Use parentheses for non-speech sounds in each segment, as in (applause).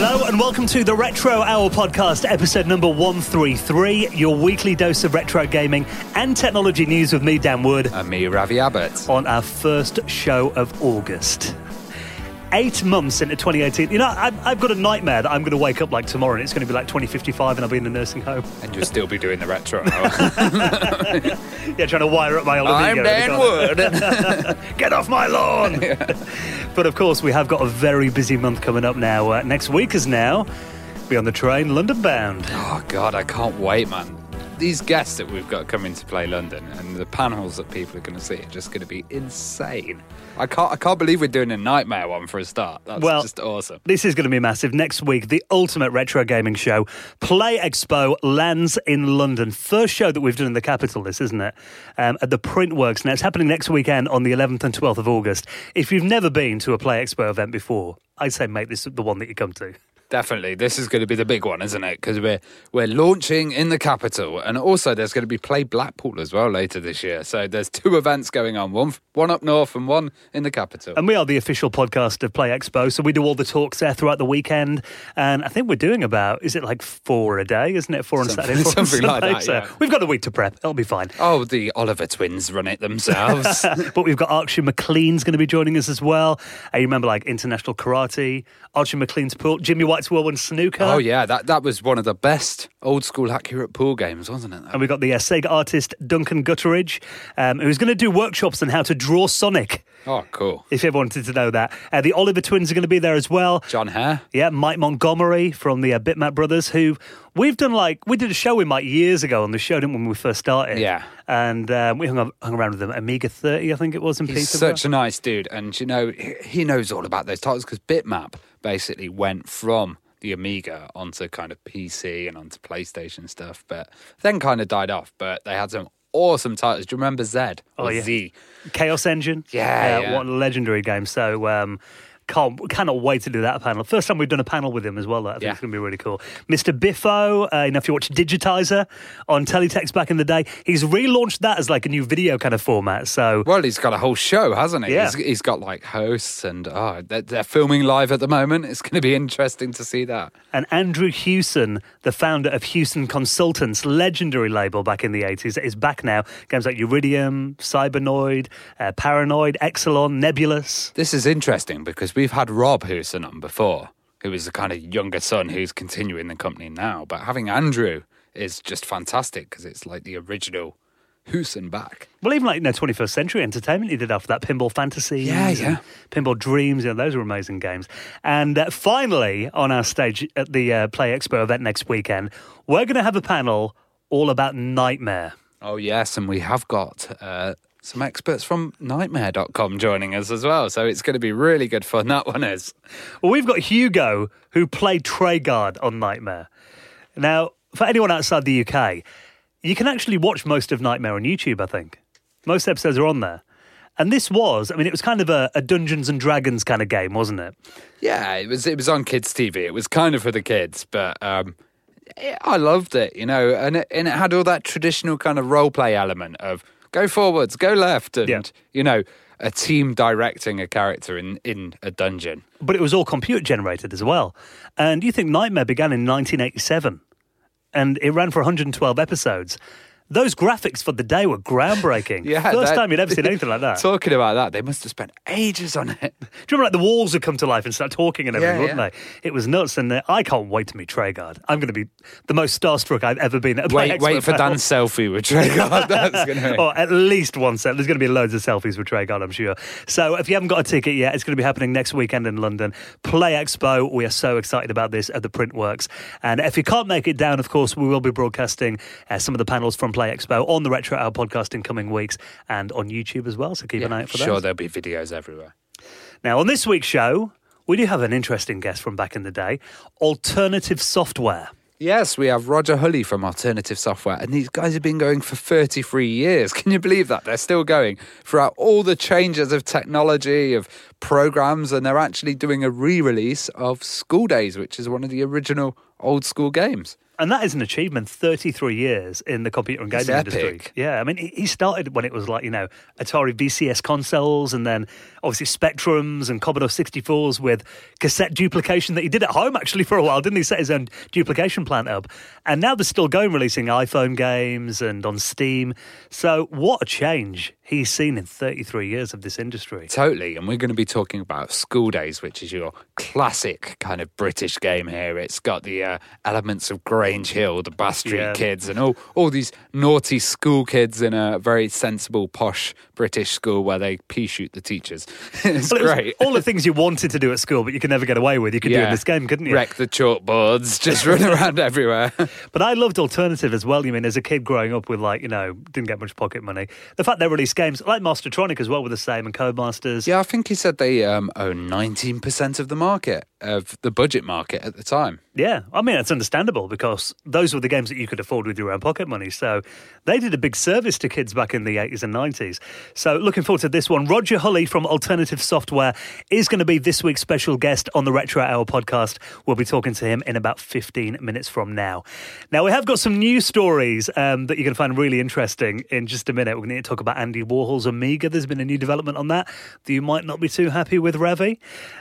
Hello and welcome to the Retro Hour podcast, episode number 133, your weekly dose of retro gaming and technology news with me, Dan Wood, And me, Ravi Abbott. on our first show of August. Eight months into 2018. You know, I've, I've got a nightmare that I'm going to wake up like tomorrow and it's going to be like 2055 and I'll be in a nursing home. (laughs) And you'll still be doing the retro. (laughs) (laughs) Yeah, trying to wire up my old I'm. Dan Wood. Get off my lawn! But of course, we have got a very busy month coming up now. Uh, next week is now be on the train, London bound. oh, God, I can't wait, man. These guests that we've got coming to play London and the panels that people are going to see are just going to be insane. I can't, I can't believe we're doing a Knightmare one for a start. That's Well- just awesome. This is going to be massive. Next week, the ultimate retro gaming show, Play Expo, lands in London. First show that we've done in the capital, this, isn't it? Um, at the Printworks. Now, it's happening next weekend on the 11th and 12th of August. If you've never been to a Play Expo event before, I'd say make this the one that you come to. Definitely, this is going to be the big one, isn't it? Because we're we're launching in the capital, and also there's going to be Play Blackpool as well later this year. So there's two events going on one one up north and one in the capital. And we are the official podcast of Play Expo, so we do all the talks there throughout the weekend. And I think we're doing about, is it like four a day, isn't it? Four on Something- Saturday, (laughs) four on something like that, So yeah. we've got a week to prep. It'll be fine. oh, the Oliver twins run it themselves. (laughs) but we've got Archer Maclean's going to be joining us as well. Uh, you remember like international karate, Archer Maclean's pool, Jimmy White's whirlwind snooker. oh yeah, that that was one of the best old school accurate pool games, wasn't it? And we've got the uh, Sega artist Duncan Gutteridge, um, who's going to do workshops on how to draw Sonic. Oh, cool. If you ever wanted to know that, uh, the Oliver twins are going to be there as well. Jon Hare. Yeah, Mike Montgomery from the uh, Bitmap Brothers, who we've done like we did a show with Mike years ago on the show, didn't we, when we first started? Yeah. and um, we hung, hung around with them. Amiga thirty, I think it was in He's Peterborough. such a nice dude, and you know he- he knows all about those titles because Bitmap basically went from the Amiga onto kind of PC and onto PlayStation stuff, but then kind of died off. But they had some awesome titles. Do you remember Zed or Oh, yeah. Z? Chaos Engine. Yeah, yeah. what a legendary game. So um, can't cannot wait to do that panel. First time we've done a panel with him as well. I think Yeah. it's going to be really cool. Mr. Biffo, uh, you know, if you watch Digitizer on Teletext back in the day, he's relaunched that as like a new video kind of format. So Well, he's got a whole show, hasn't he? Yeah. He's, he's got like hosts, and oh, they're, they're filming live at the moment. It's going to be interesting to see that. And Andrew Hewson, the founder of Hewson Consultants, legendary label back in the 80s, is back now. Games like Uridium, Cybernoid, uh, Paranoid, Exolon, Nebulus. This is interesting because we've had Rob Hewson on before, who is the kind of younger son who's continuing the company now. But having Andrew is just fantastic because it's like the original Hewson back. Well, even like, you know, 21st Century Entertainment, he did after that Pinball Fantasy, Yeah, yeah. Pinball Dreams, you know, those were amazing games. And uh, finally, on our stage at the uh, Play Expo event next weekend, we're going to have a panel all about Knightmare. Oh, yes. And we have got uh, some experts from knightmare.com joining us as well. So it's going to be really good fun, that one is. Well, we've got Hugo, who played Treguard on Knightmare. Now, for anyone outside the UK, you can actually watch most of Knightmare on YouTube, I think. Most episodes are on there. And this was, I mean, it was kind of a, a Dungeons and Dragons kind of game, wasn't it? Yeah, it was it was on kids' TV. It was kind of for the kids, but um, it- I loved it, you know, and it, and it had all that traditional kind of role play element of go forwards, go left, and Yeah. you know, a team directing a character in in a dungeon. But it was all computer generated as well. And you think Knightmare began in 1987 and it ran for 112 episodes. Those graphics for the day were groundbreaking. (laughs) Yeah, First time you'd ever seen (laughs) anything like that. Talking about that, they must have spent ages on it. (laughs) Do you remember like the walls would come to life and start talking and everything, Yeah, wouldn't yeah. they? It was nuts, and uh, I can't wait to meet Treguard. I'm going to be the most starstruck I've ever been. At Wait, wait for panel. Dan's selfie with Treguard. That's gonna be. Or at least one set. There's going to be loads of selfies with Treguard, I'm sure. So if you haven't got a ticket yet, it's going to be happening next weekend in London. Play Expo. We are so excited about this at the Printworks. And if you can't make it down, of course, we will be broadcasting uh, some of the panels from Play Expo on the Retro Hour podcast in coming weeks and on YouTube as well. So keep an eye out for sure, those. there'll be videos everywhere. Now, on this week's show, we do have an interesting guest from back in the day alternative software. Yes, we have Roger Hulley from Alternative Software, and these guys have been going for 33 years. (laughs) Can you believe that? They're still going throughout all the changes of technology, of programs, and they're actually doing a re release of Skool Daze, which is one of the original old school games. And that is an achievement. Thirty-three years in the computer and gaming industry. Yeah, I mean, in the computer and gaming It's industry. epic. Yeah, I mean, he started when it was like you know Atari VCS consoles, and then obviously Spectrums and Commodore 64s with cassette duplication that he did at home actually for a while, didn't he? Set his own duplication plant up, and now they're still going releasing iPhone games and on Steam. So what a change he's seen in 33 years of this industry. Totally. And we're going to be talking about Skool Daze, which is your classic kind of British game here. It's got the uh, elements of Grange Hill, the Bash Street Yeah. kids, and all, all these naughty school kids in a very sensible, posh British school where they pea shoot the teachers. (laughs) it's Well, it great. all the things you wanted to do at school, but you could never get away with. You could do in this game, couldn't you? Wreck the chalkboards, just run (laughs) around everywhere. (laughs) But I loved alternative as well. You mean as a kid growing up with like you know didn't get much pocket money. The fact they released games like Mastertronic as well were the same and Codemasters. yeah, I think he said they um, own 19% of the market, of the budget market at the time. Yeah, I mean it's understandable because those were the games that you could afford with your own pocket money. So they did a big service to kids back in the eighties and nineties. So looking forward to this one. Roger Hulley from Alternative Software is going to be this week's special guest on the Retro Hour podcast. We'll be talking to him in about fifteen minutes from now. Now we have got some news stories um, that you're going to find really interesting in just a minute. We're going to talk about Andy Warhol's Amiga. There's been a new development on that that you might not be too happy with, Ravi,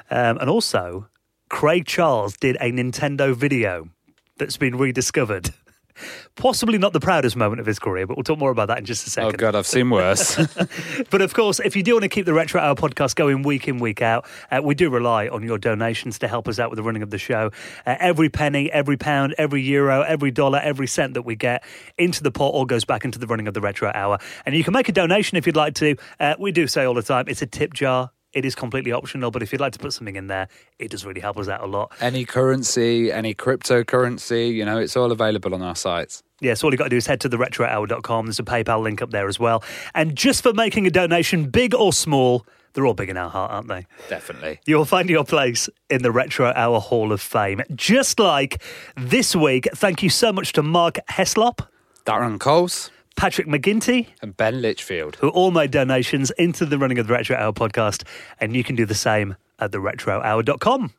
um, and also. Craig Charles did a Nintendo video that's been rediscovered. (laughs) Possibly not the proudest moment of his career, but we'll talk more about that in just a second. Oh. God, I've seen worse. (laughs) (laughs) But of course, if you do want to keep the Retro Hour podcast going week in, week out, uh, we do rely on your donations to help us out with the running of the show. Uh, every penny, every pound, every euro, every dollar, every cent that we get into the pot all goes back into the running of the Retro Hour. And you can make a donation if you'd like to. Uh, we do say all the time it's a tip jar. It is completely optional, but if you'd like to put something in there, it does really help us out a lot. any currency, any cryptocurrency, you know, it's all available on our sites. Yeah, so all you've got to do is head to the retrohour.com. There's a PayPal link up there as well. And just for making a donation, big or small, they're all big in our heart, aren't they? Definitely. You'll find your place in the Retro Hour Hall of Fame. Just like this week, thank you so much to Mark Heslop, Darren Coles Patrick McGinty, and Ben Litchfield. who all made donations into the running of the Retro Hour podcast. And you can do the same at the retrohour.com.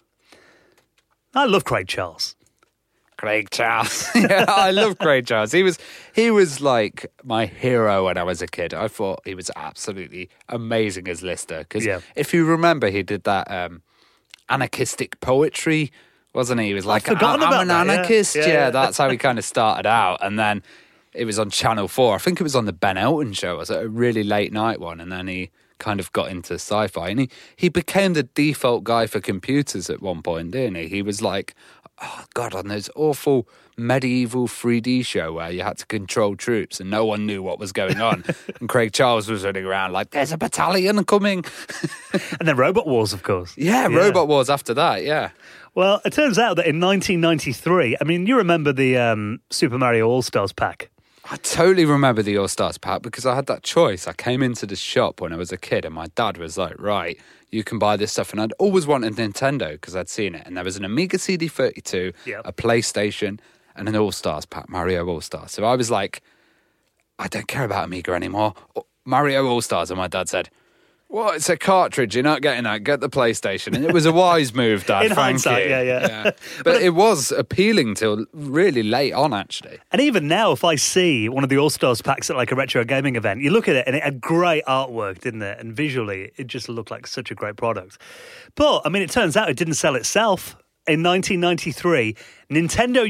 I love Craig Charles. Craig Charles. (laughs) yeah, I love Craig Charles. He was he was like my hero when I was a kid. I thought he was absolutely amazing as Lister. Because Yeah. if you remember, he did that um, anarchistic poetry, wasn't he? He was like, I'm about an that, anarchist. Yeah, Yeah, yeah. that's how he kind of started out. And then it was on Channel 4. I think it was on the Ben Elton show. It was a really late night one. And then he kind of got into sci-fi and he, he became the default guy for computers at one point didn't he he was like oh god on those awful medieval 3d show where you had to control troops and no one knew what was going on (laughs) and craig charles was running around like there's a battalion coming And then Robot Wars, of course. yeah, robot wars after that yeah Well, it turns out that in 1993, I mean, you remember the um, Super Mario All Stars pack. I totally remember the All Stars pack because I had that choice. I came into the shop when I was a kid, and my dad was like, "Right, you can buy this stuff." And I'd always wanted Nintendo because I'd seen it, and there was an Amiga CD32, Yep. a PlayStation, and an All Stars pack, Mario All Stars. So I was like, "I don't care about Amiga anymore." Mario All Stars, and my dad said. Well, it's a cartridge. You're not getting that. Get the PlayStation. And it was a wise move, Dad. (laughs) In hindsight, you. yeah, yeah. (laughs) But it was appealing till really late on, actually. And even now, if I see one of the All Stars packs at like a retro gaming event, you look at it and it had great artwork, didn't it? And visually, it just looked like such a great product. But, I mean, it turns out it didn't sell itself. In 1993, Nintendo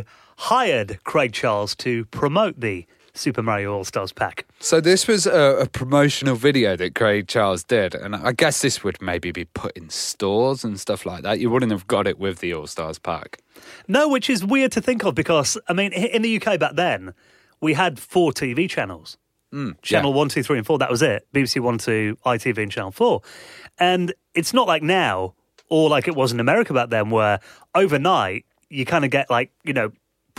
UK hired Craig Charles to promote the Super Mario All Stars pack. So this was a, a promotional video that Craig Charles did, and I guess this would maybe be put in stores and stuff like that. You wouldn't have got it with the All Stars pack. No, which is weird to think of because, I mean, in the UK back then, we had four TV channels. Hmm, Channel yeah. one, two, three, and four. That was it. BBC One, Two, ITV, and Channel Four. And it's not like now, or like it was in America back then, where overnight you kind of get like you know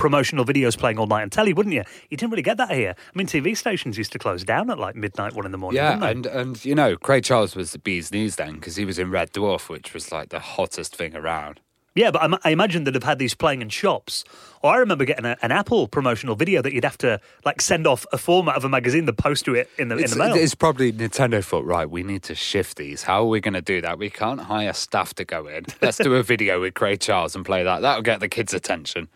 promotional videos playing all night on telly, wouldn't you? You didn't really get that here. I mean, TV stations used to close down at like midnight, one in the morning. Yeah, they? and and you know Craig Charles was the bee's knees then because he was in Red Dwarf, which was like the hottest thing around. Yeah, but I, I imagine that they'd have had these playing in shops Or I remember getting a, an Apple promotional video that you'd have to like send off a format of a magazine, the post to it in the It's, in the mail. it's probably Nintendo thought, right, we need to shift these. How are we going to do that? We can't hire staff to go in. (laughs) Let's do a video with Craig Charles and play that. That'll get the kids' attention.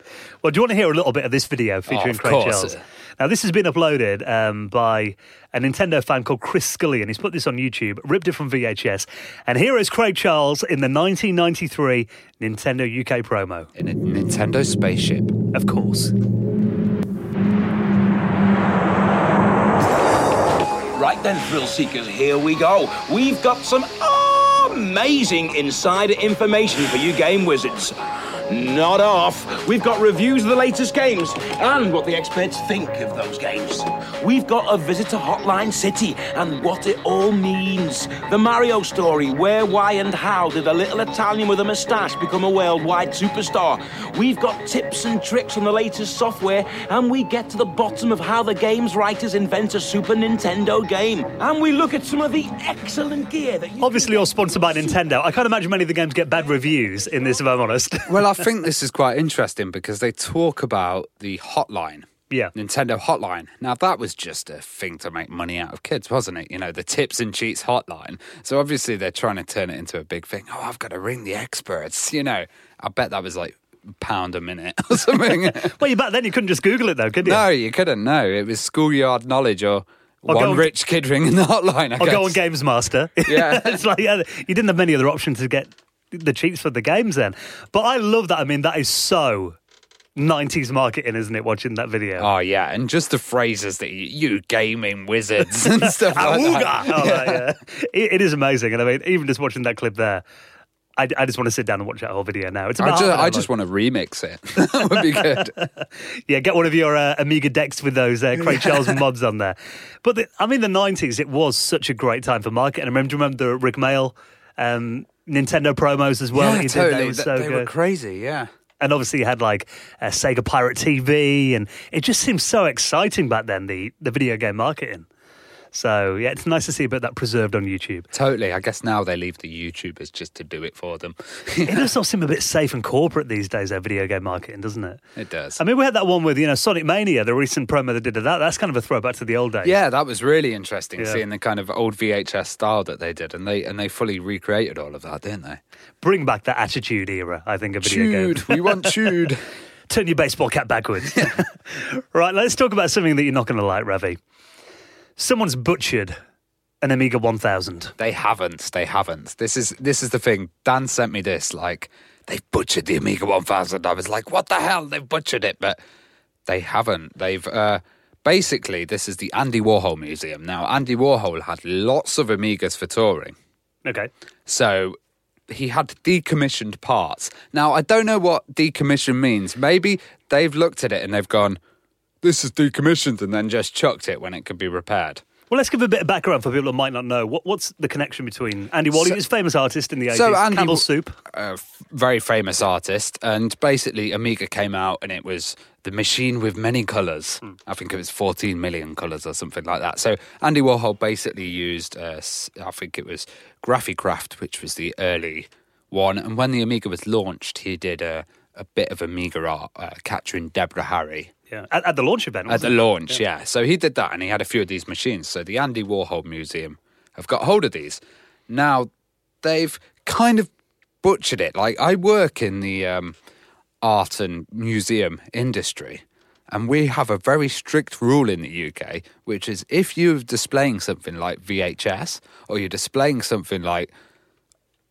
Well, do you want to hear a little bit of this video featuring oh, of Craig course. Charles? Now, this has been uploaded um, by a Nintendo fan called Chris Scully, and He's put this on YouTube, ripped it from VHS. And here is Craig Charles in the 1993 Nintendo UK promo. In a Nintendo spaceship. Of course. Right then, thrill seekers, here we go. We've got some amazing insider information for you game wizards. Not off. We've got reviews of the latest games and what the experts think of those games. We've got a visit to Hotline City and what it all means. The Mario story where, why, and how did a little Italian with a moustache become a worldwide superstar? We've got tips and tricks on the latest software and we get to the bottom of how the game's writers invent a Super Nintendo game. And we look at some of the excellent gear that you Obviously, all sponsored by Nintendo. I can't imagine many of the games get bad reviews in this, if I'm honest. Well, I think this is quite interesting because they talk about the hotline. Yeah. Nintendo hotline. Now, that was just a thing to make money out of kids, wasn't it? You know, the tips and cheats hotline. So obviously they're trying to turn it into a big thing. Oh, I've got to ring the experts. You know, I bet that was like pound a minute or something. (laughs) well, you back then you couldn't just Google it though, could you? no, you couldn't. No, it was schoolyard knowledge or go one on- rich kid ringing the hotline. I Or go on. Games Master. (laughs) Yeah. it's like yeah, you didn't have many other options to get the cheats for the games then. But I love that. I mean, that is so 90s marketing, isn't it? Watching that video. Oh yeah, and just the phrases that you, you gaming wizards (laughs) and stuff like that. Oh, right, yeah. (laughs) It, it is amazing. And I mean, even just watching that clip there, I, I just want to sit down and watch that whole video now. It's I just, I just want to remix it. (laughs) that would be good. Yeah, get one of your uh, Amiga decks with those uh, Craig Charles mods on there. But the, I mean, the 90s, it was such a great time for marketing. I remember, do you remember the Rik Mayall um, Nintendo promos as well? yeah, that he did? totally. They were so they were crazy. Yeah. and obviously you had like uh, Sega Pirate TV, and it just seemed so exciting back then. The the video game marketing. So yeah, it's nice to see a bit of that preserved on YouTube. Totally. I guess now they leave the YouTubers just to do it for them. It does all seem a bit safe and corporate these days. Their video game marketing, doesn't it? it does. I mean, we had that one with you know Sonic Mania, the recent promo they did of that. That's kind of a throwback to the old days. yeah, that was really interesting Yeah. seeing the kind of old VHS style that they did, and they and they fully recreated all of that, didn't they? bring back that attitude era. I think of video games. we want chewed. (laughs) Turn your baseball cap backwards. (laughs) right, let's talk about something that you're not going to like, Ravi. Someone's butchered an Amiga 1000. They haven't. They haven't. This is this is the thing. Dan sent me this. Like they've butchered the Amiga 1000. I was like, what the hell? They've butchered it, but they haven't. They've uh, basically this is the Andy Warhol Museum. Now Andy Warhol had lots of Amigas for touring, Okay. so he had decommissioned parts. Now I don't know what decommission means. Maybe they've looked at it and they've gone, "This is decommissioned," and then just chucked it when it could be repaired. Well, let's give a bit of background for people that might not know. What, what's the connection between Andy Warhol, So- who's a famous artist in the 80s, So Andy Campbell Soup? a f- very famous artist, and basically Amiga came out and it was the machine with many colors. I think it was 14 million colors or something like that. So Andy Warhol basically used, uh, I think it was Graphicraft, which was the early one. And when the Amiga was launched, he did a, a bit of Amiga art, uh, capturing Deborah Harry. Yeah, at, at the launch event. At the it? launch, yeah. So he did that and he had a few of these machines. So the Andy Warhol Museum have got hold of these. Now, they've kind of butchered it. Like, I work in the um, art and museum industry, and we have a very strict rule in the UK, which is if you're displaying something like VHS or you're displaying something like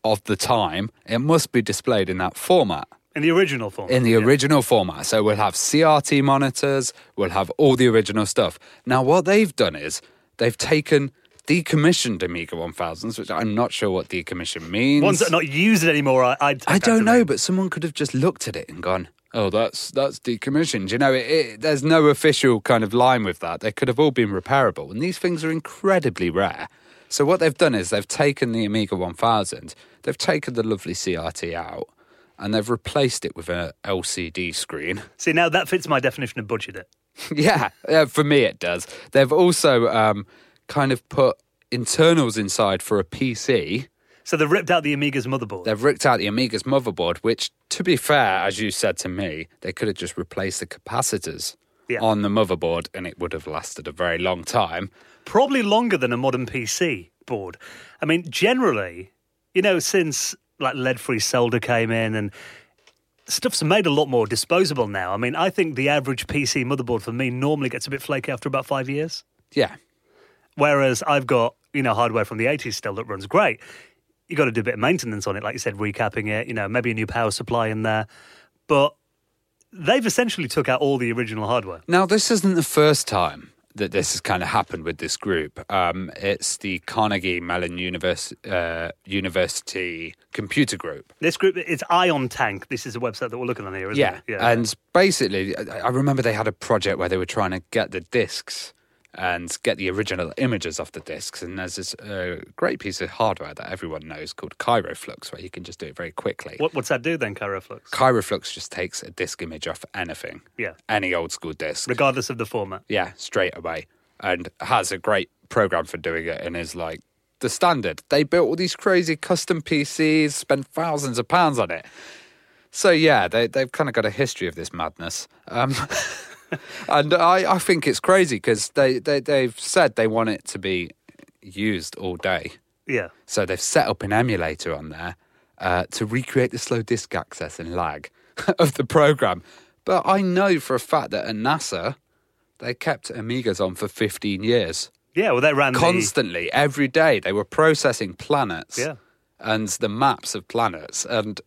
of the time, it must be displayed in that format In the original form. in the yeah. original format. So we'll have CRT monitors, we'll have all the original stuff. Now, what they've done is they've taken decommissioned Amiga 1000s, which I'm not sure what decommission means. Ones that are not used anymore, I, I'd I don't know, mean- but someone could have just looked at it and gone, "Oh, that's that's decommissioned." You know, it, it, there's no official kind of line with that. They could have all been repairable, and these things are incredibly rare. So what they've done is they've taken the Amiga 1000, they've taken the lovely CRT out, and they've replaced it with an LCD screen. See, now that fits my definition of butchered it. (laughs) yeah, yeah, for me it does. They've also um, kind of put internals inside for a PC. So they've ripped out the Amiga's motherboard. They've ripped out the Amiga's motherboard, which, to be fair, as you said to me, they could have just replaced the capacitors Yeah. on the motherboard and it would have lasted a very long time. Probably longer than a modern PC board. I mean, generally, you know, since like lead-free solder came in and stuff's made a lot more disposable now. I mean, I think the average PC motherboard for me normally gets a bit flaky after about five years. Yeah. Whereas I've got, you know, hardware from the 80s still that runs great. You've got to do a bit of maintenance on it, like you said, recapping it, you know, maybe a new power supply in there. But they've essentially took out all the original hardware. Now, this isn't the first time that this has kind of happened with this group. Um, it's the Carnegie Mellon Univers- uh, University Computer Group. This group, it's Ion Tank. This is a website that we're looking on here, isn't Yeah. it? And basically, I I remember they had a project where they were trying to get the discs and get the original images off the discs. And there's this uh, great piece of hardware that everyone knows called KryoFlux, where you can just do it very quickly. What, what's that do then, KryoFlux? KryoFlux just takes a disk image off anything, Yeah. any old school disc. Regardless of the format. yeah, straight away, and has a great program for doing it, and is like the standard. They built all these crazy custom PCs, spent thousands of pounds on it. So yeah, they they've kind of got a history of this madness. Um, (laughs) (laughs) and I, I think it's crazy because they, they they've said they want it to be used all day. Yeah. So they've set up an emulator on there uh, to recreate the slow disk access and lag (laughs) of the program. But I know for a fact that at NASA, they kept Amigas on for 15 years. Yeah, well, they ran the- Constantly, every day, they were processing planets Yeah. and the maps of planets. And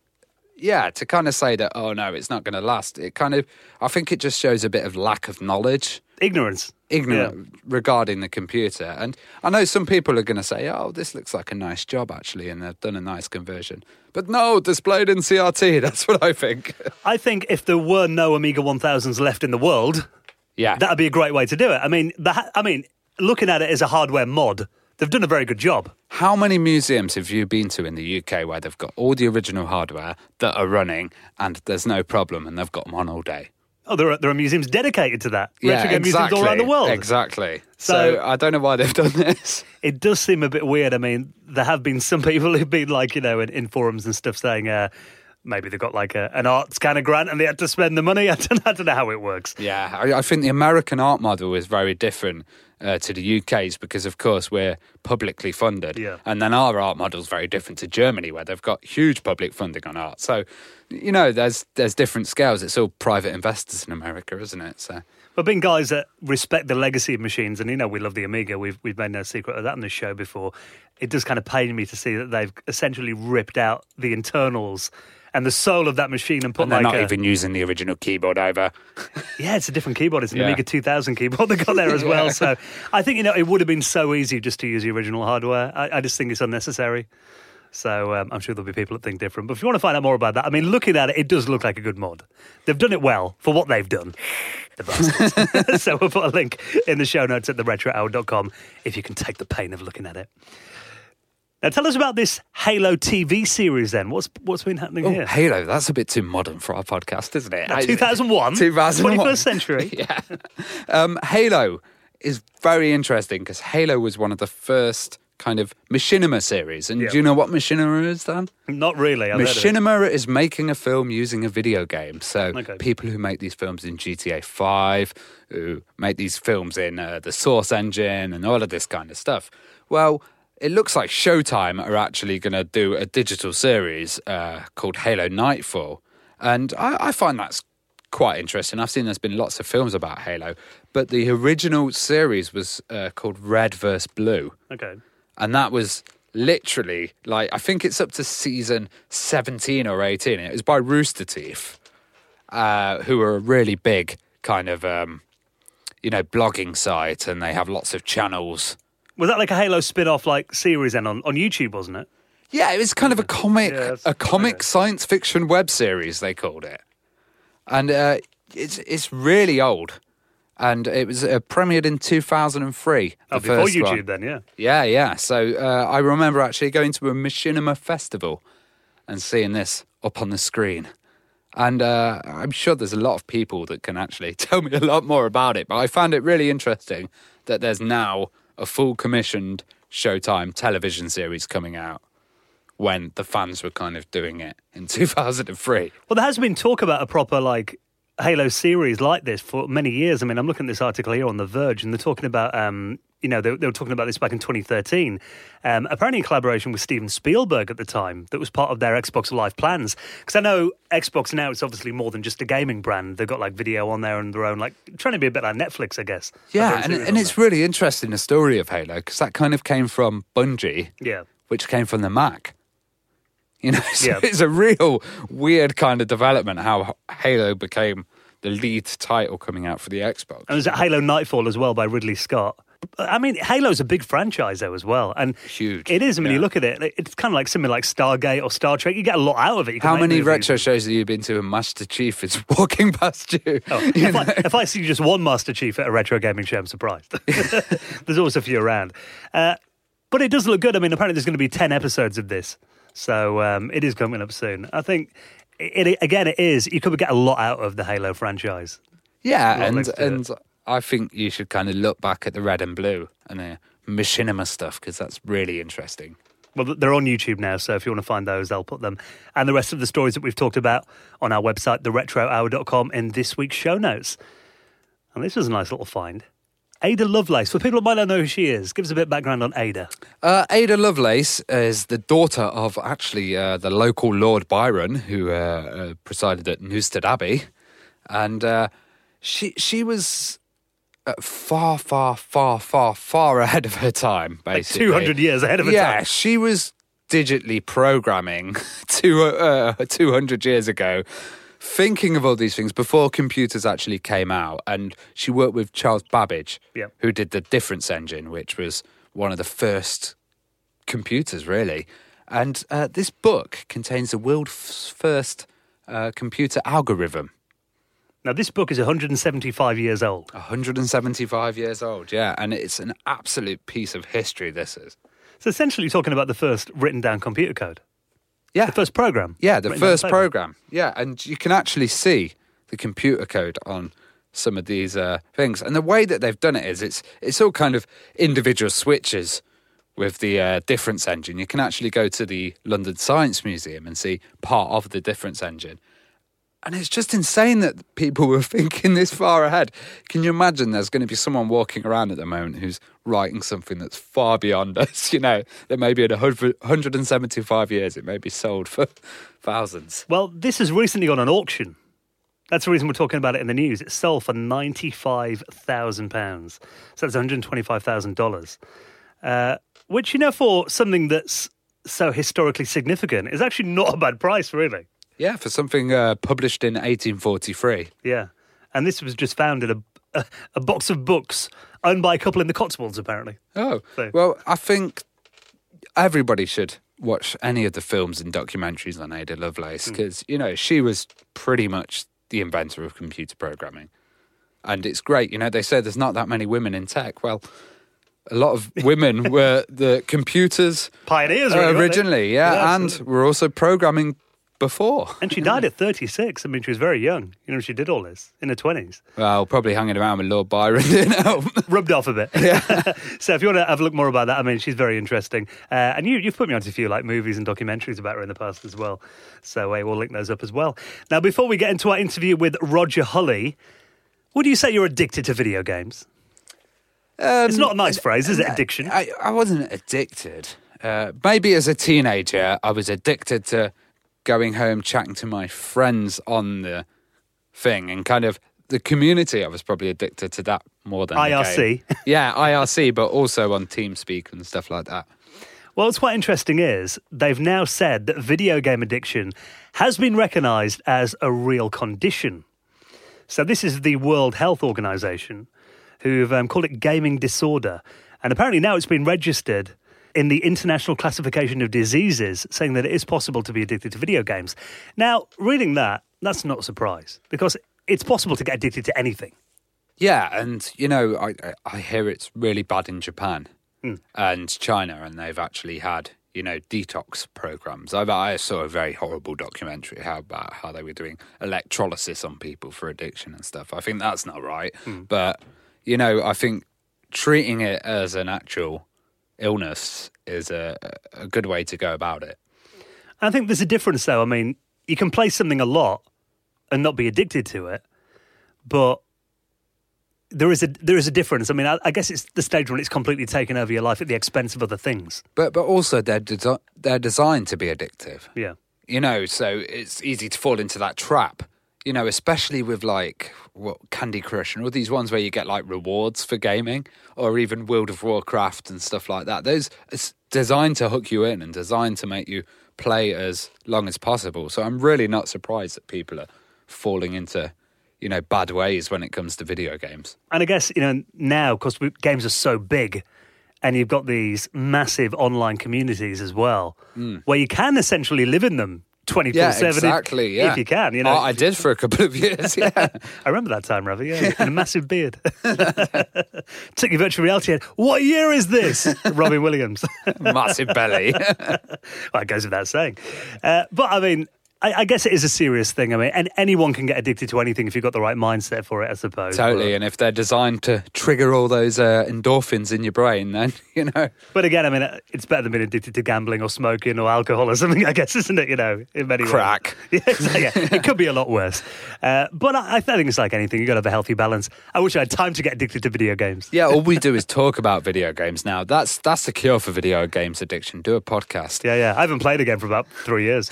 yeah, to kind of say that, oh no, it's not going to last, it kind of, I think it just shows a bit of lack of knowledge ignorance. ignorant regarding the computer. And I know some people are going to say, oh, this looks like a nice job, actually, and they've done a nice conversion. But no, displayed in CRT, that's what I think. I think if there were no Amiga 1000s left in the world, yeah. that'd be a great way to do it. I mean, the, ha- I mean, looking at it as a hardware mod, they've done a very good job. How many museums have you been to in the UK where they've got all the original hardware that are running and there's no problem and they've got them on all day? Oh, there are, there are museums dedicated to that. Retro game museums all around the world. Exactly. So- So, I don't know why they've done this. (laughs) It does seem a bit weird. I mean, there have been some people who've been like, you know, in, in forums and stuff saying uh, maybe they've got like a, an arts kind of grant and they had to spend the money. (laughs) I don't, I don't know how it works. Yeah, I, I think the American art model is very different uh, to the UK's because, of course, we're publicly funded. Yeah. And then our art model is very different to Germany, where they've got huge public funding on art. So, you know, there's there's different scales. It's all private investors in America, isn't it? So, But being guys that respect the legacy of machines, and you know we love the Amiga, we've we've made no secret of that on this show before. It does kind of pain me to see that they've essentially ripped out the internals and the soul of that machine and put and they're like not a, even using the original keyboard either. (laughs) yeah, it's a different keyboard. It's an Yeah. Amiga 2000 keyboard they got there as (laughs) well. So I think you know it would have been so easy just to use the original hardware. I, I just think it's unnecessary. So um, I'm sure there'll be people that think different. But if you want to find out more about that, I mean, looking at it, it does look like a good mod. They've done it well for what they've done. The bastards. (laughs) so we'll put a link in the show notes at theretrohour.com if you can take the pain of looking at it. Now tell us about this Halo TV series then. What's what's been happening Oh, here? Halo, that's a bit too modern for our podcast, isn't it? I- 2001? 2001. 21st century. (laughs) yeah. Um, Halo is very interesting because Halo was one of the first kind of machinima series. And do you know what machinima is, Dan? Not really. I've heard of it. Machinima is making a film using a video game. So Okay. people who make these films in GTA 5, who make these films in uh, the Source engine and all of this kind of stuff. Well, it looks like Showtime are actually going to do a digital series uh, called Halo Nightfall. And I, I find that's quite interesting. I've seen there's been lots of films about Halo, but the original series was uh, called Red vs. Blue Okay. and that was literally like I think it's up to season seventeen or eighteen. It was by Rooster Teeth, uh, who are a really big kind of um, you know blogging site, and they have lots of channels. Was that like a Halo spin-off like series then on, on YouTube, wasn't it? Yeah, it was kind of a comic, Yeah, a comic okay. science fiction web series. They called it, and uh, it's it's really old. And it was uh, premiered in 2003. The Oh, before YouTube one. then, yeah. Yeah, yeah. So uh, I remember actually going to a machinima festival and seeing this up on the screen. And uh, I'm sure there's a lot of people that can actually (laughs) tell me a lot more about it. But I found it really interesting that there's now a full commissioned Showtime television series coming out when the fans were kind of doing it in (laughs) 2003. Well, there has been talk about a proper like Halo series like this for many years. I mean, I'm looking at this article here on The Verge, and they're talking about, um, you know, they, they, were talking about this back in 2013. Um, apparently, in collaboration with Steven Spielberg at the time, that was part of their Xbox Live plans. Because I know Xbox now it's obviously more than just a gaming brand. They've got like video on there and their own, like trying to be a bit like Netflix, I guess. Yeah, and, and it's really interesting the story of Halo because that kind of came from Bungie, yeah, which came from the Mac. You know, (laughs) so Yeah. it's a real weird kind of development how Halo became the lead title coming out for the Xbox. And there's Halo Nightfall as well by Ridley Scott. I mean, Halo's a big franchise though as well, and Huge, It is. I mean, you look at it; it's kind of like something like Stargate or Star Trek. You get a lot out of it. You How many movies. retro shows have you been to and Master Chief is (laughs) walking past you? Oh, (laughs) You if, I, if I see just one Master Chief at a retro gaming show, I'm surprised. (laughs) there's always a few around, uh, but it does look good. I mean, apparently there's going to be ten episodes of this, so um, it is coming up soon. I think it, it again. It is. You could get a lot out of the Halo franchise. Yeah, and it. I think you should kind of look back at the red and blue and the machinima stuff because that's really interesting. Well, they're on YouTube now, so if you want to find those, they'll put them and the rest of the stories that we've talked about on our website, theretrohour.com, in this week's show notes. And this was a nice little find. Ada Lovelace. For people that might not know who she is, give us a bit of background on Ada. Uh, Ada Lovelace is the daughter of actually uh, the local Lord Byron, who uh, uh, presided at Newstead Abbey, and uh, she she was far, far, far, far, far ahead of her time. Basically, 200 years ahead of her yeah, time. she was digitally programming (laughs) two, uh, 200 years ago, thinking of all these things before computers actually came out. And she worked with Charles Babbage, Yep. who did the Difference Engine, which was one of the first computers, really. And uh, this book contains the world's first uh, computer algorithm. Now, this book is 175 years old. 175 years old, yeah, and it's an absolute piece of history. This is, So essentially, you're talking about the first written down computer code, yeah, the first program. Yeah, the first program. Yeah, and you can actually see the computer code on some of these uh, things, and the way that they've done it is it's it's all kind of individual switches with the uh, difference engine. You can actually go to the London Science Museum and see part of the difference engine. And it's just insane that people were (laughs) thinking this far ahead. Can you imagine there's going to be someone walking around at the moment who's writing something that's far beyond (laughs) us? You know, that maybe in 100, 175 years it may be sold for (laughs) thousands. Well, this has recently gone on auction. That's the reason we're talking about it in the news. It sold for £95,000. So that's $125,000. Uh, which, you know, for something that's so historically significant is actually not a bad price, really. Yeah, for something uh, published in 1843. Yeah. And this was just found in a, a, a box of books owned by a couple in the Cotswolds, apparently. Oh, So- well, I think everybody should watch any of the films and documentaries on Ada Lovelace because, you know, she was pretty much the inventor of computer programming. And it's great. You know, they say there's not that many women in tech. Well, a lot of (laughs) women were the computers Pioneers, really, originally, yeah, Yeah, and were also programming before. And she died at 36. I mean, she was very young. You know, she did all this in her 20s. Well, probably hanging around with Lord Byron (laughs) didn't help. rubbed off a bit. Yeah. (laughs) so if you want to have a look more about that, I mean, she's very interesting. Uh, and you, you've put me onto a few like movies and documentaries about her in the past as well. So uh, we'll link those up as well. Now, before we get into our interview with Roger Hulley, would you say you're addicted to video games? it's not a nice phrase, is it? Addiction. I, I wasn't addicted. Uh, maybe as a teenager, I was addicted to going home, chatting to my friends on the thing, and kind of the community. I was probably addicted to that more than IRC. yeah, IRC, but also on TeamSpeak and stuff like that. Well, what's quite interesting is they've now said that video game addiction has been recognised as a real condition. So this is the World Health Organization who've um, called it gaming disorder. And apparently now it's been registered in the International Classification of Diseases, saying that it is possible to be addicted to video games. Now, reading that, that's not a surprise because it's possible to get addicted to anything. Yeah, and you know, I I- hear it's really bad in Japan hmm. and China, and they've actually had you know detox programs. I, I saw a very horrible documentary how about how they were doing electrolysis on people for addiction and stuff. I think that's not right, hmm. but you know, I think treating it as an actual illness is a a good way to go about it. I think there's a difference, though. I mean, you can play something a lot and not be addicted to it, but there is a there is a difference. I mean, I, I guess it's the stage when it's completely taken over your life at the expense of other things. But but also they're desi- they're designed to be addictive. Yeah, You know, so it's easy to fall into that trap. You know, especially with like what Candy Crush and all these ones where you get like rewards for gaming, or even World of Warcraft and stuff like that. Those it's designed to hook you in and designed to make you play as long as possible. So I'm really not surprised that people are falling into you know bad ways when it comes to video games. and I guess you know now because games are so big, and you've got these massive online communities as well, hmm. where you can essentially live in them twenty four Yeah, seven. exactly. Yeah, if you can, you know. I, I did for a couple of years. (laughs) Yeah, I remember that time, Ravi. Yeah, and a massive beard. (laughs) Took your virtual reality head. What year is this? (laughs) Robin Williams. massive belly. well, it goes without saying. Uh, but I mean, I, I guess it is a serious thing. I mean, and anyone can get addicted to anything if you've got the right mindset for it, I suppose. Totally, and if they're designed to trigger all those uh, endorphins in your brain, then (laughs) you know. But again, I mean, uh, it's better than being addicted to gambling or smoking or alcohol or something, I guess, (laughs) isn't it? You know, in many Crack. ways. (laughs) Yeah, exactly, yeah. It could be a lot worse. Uh, but I, I think it's like anything. You've got to have a healthy balance. I wish I had time to get addicted to video games. Yeah, all we do is talk about video games now. That's that's the cure for video games addiction. Do a podcast. Yeah, yeah. I haven't played a game for about three years.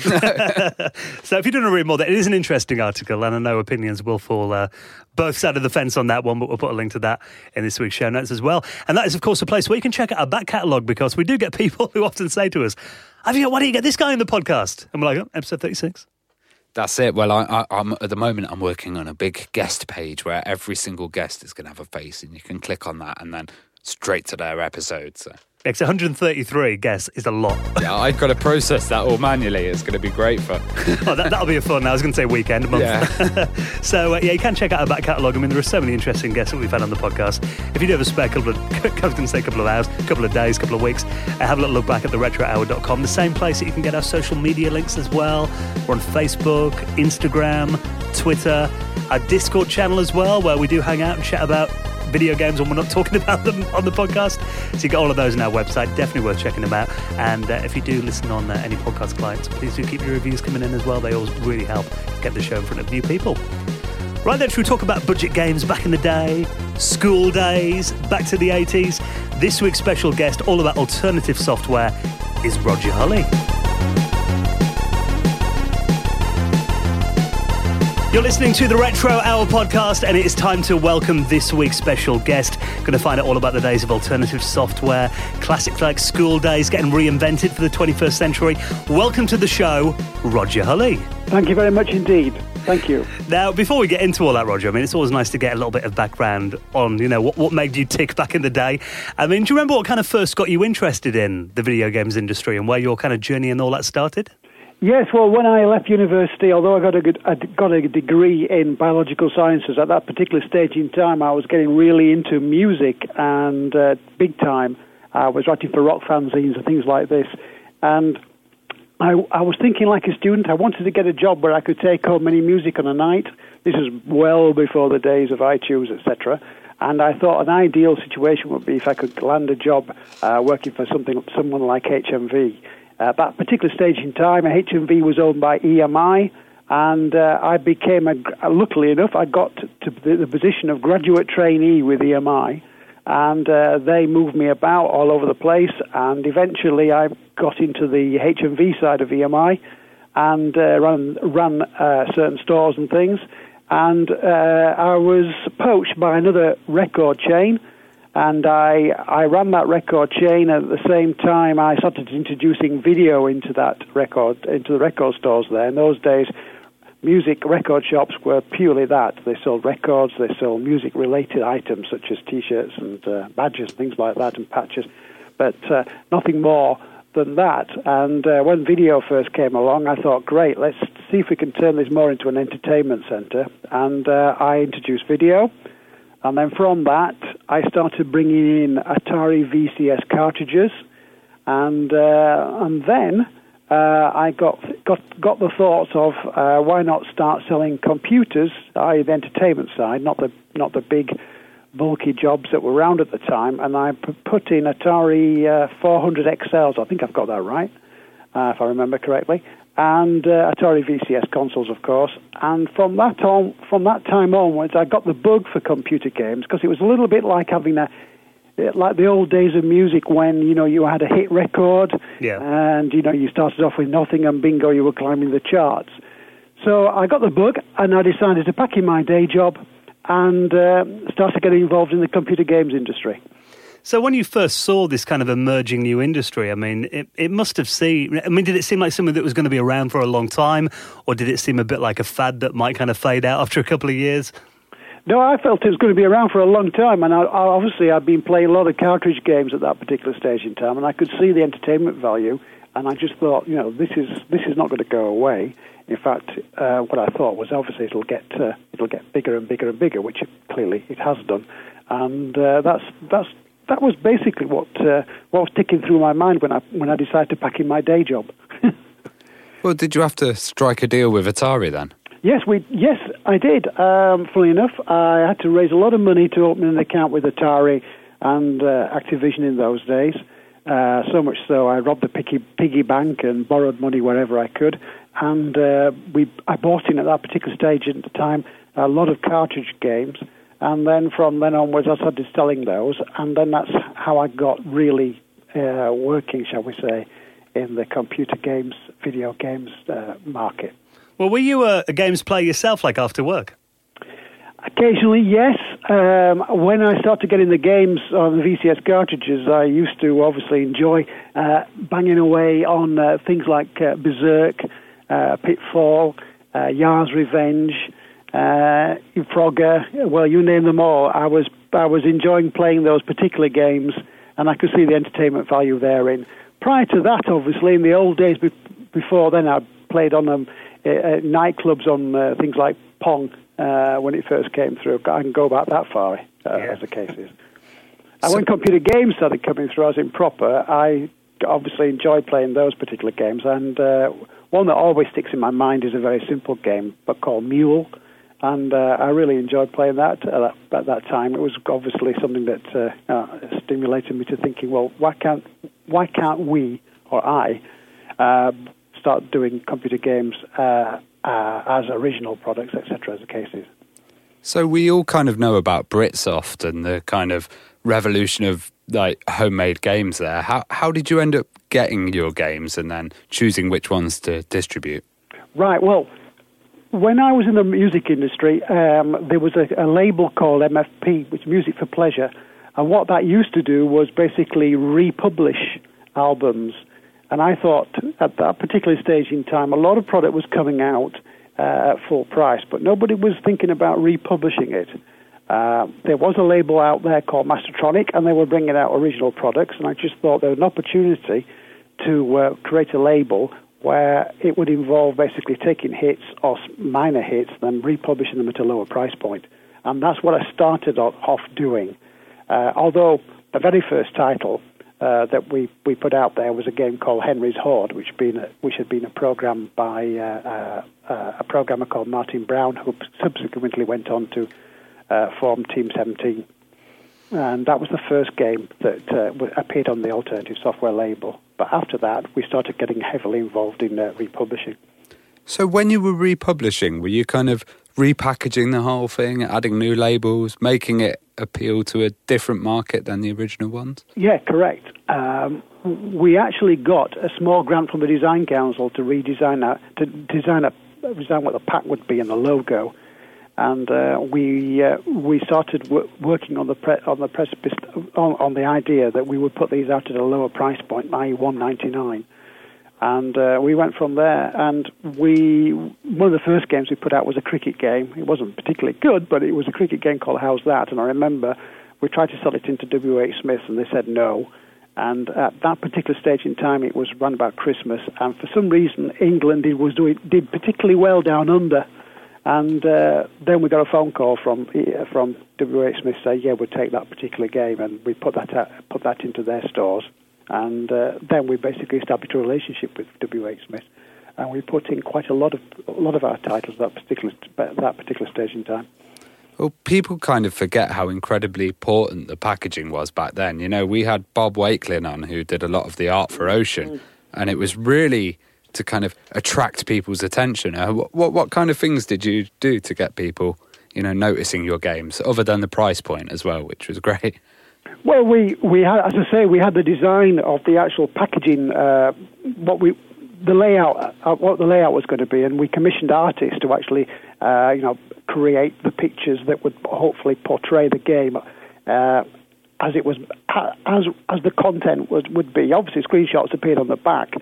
So if you don't want to read more, that it is an interesting article, and I know opinions will fall uh, both sides of the fence on that one, but we'll put a link to that in this week's show notes as well. And that is, of course, a place where you can check out our back catalogue because we do get people (laughs) who often say to us, have you, why don't you get this guy in the podcast? And we're like, oh, episode 36. That's it. Well, I, I, I'm at the moment I'm working on a big guest page where every single guest is going to have a face, and you can click on that and then straight to their episode. So It's 133, guess, is a lot. (laughs) yeah, I've got to process that all manually. It's going to be great for oh, that, that'll be a fun. I was going to say weekend, month. yeah. (laughs) So uh, yeah, you can check out our back catalogue. I mean, there are so many interesting guests that we've had on the podcast. If you do have a spare couple of, (laughs) I was going to say a couple of hours, couple of days, couple of weeks, uh, have a little look back at the retrohour.com, the same place that you can get our social media links as well. We're on Facebook, Instagram, Twitter, our Discord channel as well, where we do hang out and chat about video games when we're not (laughs) talking about them on the podcast. So you get all of those on our website. Definitely worth checking them out. And uh, if you do listen on uh, any podcast clients, please do keep your reviews coming in as well. They always really help get the show in front of new people. Right then, should we talk about budget games back in the day, Skool Daze, back to the 80s? This week's special guest, all about alternative software, is Roger Hulley. You're listening to the Retro Hour podcast, and it is time to welcome this week's special guest. Going to find out all about the days of alternative software, classics like Skool Daze getting reinvented for the 21st century. Welcome to the show, Roger Hulley. Thank you very much indeed. Thank you. Now, before we get into all that, Roger, I mean, it's always nice to get a little bit of background on, you know, what, what made you tick back in the day. I mean, do you remember what kind of first got you interested in the video games industry and where your kind of journey and all that started? Yes, well, when I left university, although I got a, good, I got a degree in biological sciences, at that particular stage in time, I was getting really into music and uh, big time. I was writing for rock fanzines and things like this. And I, I was thinking, like a student, I wanted to get a job where I could take home any music on a night. This is well before the days of iTunes, etc. And I thought an ideal situation would be if I could land a job uh, working for something, someone like HMV. At that particular stage in time, HMV was owned by EMI, and uh, I became, a, luckily enough, I got to the, the position of graduate trainee with EMI, and uh, they moved me about all over the place, and eventually I got into the HMV side of EMI and uh, ran, ran uh, certain stores and things, and uh, I was poached by another record chain and I I ran that record chain at the same time I started introducing video into that record into the record stores there. In those days, music record shops were purely that. They sold records, they sold music related items such as T-shirts and uh, badges, things like that, and patches, but uh, nothing more than that. And uh, when video first came along, I thought, great, let's see if we can turn this more into an entertainment center. And uh, I introduced video. And then from that, I started bringing in Atari VCS cartridges, and uh, and then uh, I got got got the thoughts of uh, why not start selling computers, i.e. the entertainment side, not the not the big bulky jobs that were around at the time, and I put in Atari uh, 400 XLs. I think I've got that right. uh, if I remember correctly, and uh, Atari VCS consoles, of course. And from that on, from that time onwards, I got the bug for computer games because it was a little bit like having a like the old days of music when you know you had a hit record Yeah. and you know you started off with nothing and bingo you were climbing the charts so i got the bug and i decided to pack in my day job and uh, started getting involved in the computer games industry So when you first saw this kind of emerging new industry, I mean, it, it must have seemed. I mean, did it seem like something that was going to be around for a long time, or did it seem a bit like a fad that might kind of fade out after a couple of years? No, I felt it was going to be around for a long time, and I, I, obviously I'd been playing a lot of cartridge games at that particular stage in time, and I could see the entertainment value, and I just thought, you know, this is this is not going to go away. In fact, uh, what I thought was obviously it'll get uh, it'll get bigger and bigger and bigger, which it, clearly it has done, and uh, that's that's that was basically what uh, what was ticking through my mind when I when I decided to pack in my day job. (laughs) Well, did you have to strike a deal with Atari then? Yes, we yes I did. Um, funnily enough, I had to raise a lot of money to open an account with Atari and uh, Activision in those days. Uh, so much so, I robbed the piggy, piggy bank and borrowed money wherever I could. And uh, we I bought in at that particular stage at the time a lot of cartridge games. And then from then onwards, I started selling those, and then that's how I got really uh, working, shall we say, in the computer games, video games uh, market. Well, were you a, a games player yourself, like after work? Occasionally, yes. Um, when I started getting the games on the VCS cartridges, I used to obviously enjoy uh, banging away on uh, things like uh, Berserk, uh, Pitfall, uh, Yars' Revenge, uh, Frogger. Well, you name them all. I was I was enjoying playing those particular games, and I could see the entertainment value therein. Prior to that, obviously, in the old days be- before then, I played on um, uh, uh, nightclubs on uh, things like Pong uh, when it first came through. I can go back that far, uh, Yeah. as the case is. And when computer games started coming through as in proper, I obviously enjoyed playing those particular games. And uh, one that always sticks in my mind is a very simple game, but called Mule. And uh, I really enjoyed playing that at, that at that time. It was obviously something that uh, uh, stimulated me to thinking, well, why can't why can't we or I uh, start doing computer games uh, uh, as original products, etc., as the case is. So we all kind of know about Britsoft and the kind of revolution of like homemade games there. How how did you end up getting your games and then choosing which ones to distribute? Right. Well, when I was in the music industry, um, there was a, a label called MFP, which is Music for Pleasure, and what that used to do was basically republish albums. And I thought at that particular stage in time, a lot of product was coming out uh, at full price, but nobody was thinking about republishing it. Uh, there was a label out there called Mastertronic, and they were bringing out original products, and I just thought there was an opportunity to uh, create a label where it would involve basically taking hits or minor hits, then republishing them at a lower price point. And that's what I started off doing. Uh, although the very first title uh, that we, we put out there was a game called Henry's Hoard, which, been a, which had been a program by uh, uh, uh, a programmer called Martin Brown, who subsequently went on to uh, form Team 17. And that was the first game that uh, appeared on the alternative software label. But after that, we started getting heavily involved in uh, republishing. So when you were republishing, were you kind of repackaging the whole thing, adding new labels, making it appeal to a different market than the original ones? Yeah, correct. Um, we actually got a small grant from the Design Council to redesign that, to design a design what the pack would be and the logo, and uh, we uh, we started w- working on the pre- on the precipice on, on the idea that we would put these out at a lower price point, i.e., one ninety nine. And uh, we went from there, and we one of the first games we put out was a cricket game. It wasn't particularly good, but it was a cricket game called How's That? And I remember we tried to sell it into W.H. Smith, and they said no. And at that particular stage in time, it was run about Christmas, and for some reason, England was doing did particularly well down under. And uh, then we got a phone call from uh, from W.H. Smith saying, "Yeah, we'll take that particular game," and we put that out, put that into their stores. And uh, then we basically established a relationship with W.H. Smith, and we put in quite a lot of a lot of our titles at that particular that particular stage in time. Well, people kind of forget how incredibly important the packaging was back then. You know, we had Bob Wakelin on who did a lot of the art for Ocean, and it was really to kind of attract people's attention. Uh, what, what what kind of things did you do to get people, you know, noticing your games, other than the price point as well, which was (laughs) great. Well, we we had, as I say, we had the design of the actual packaging, uh, what we, the layout, uh, what the layout was going to be, and we commissioned artists to actually, uh, you know, create the pictures that would hopefully portray the game uh, as it was, as as the content was would be. Obviously, screenshots appeared on the back,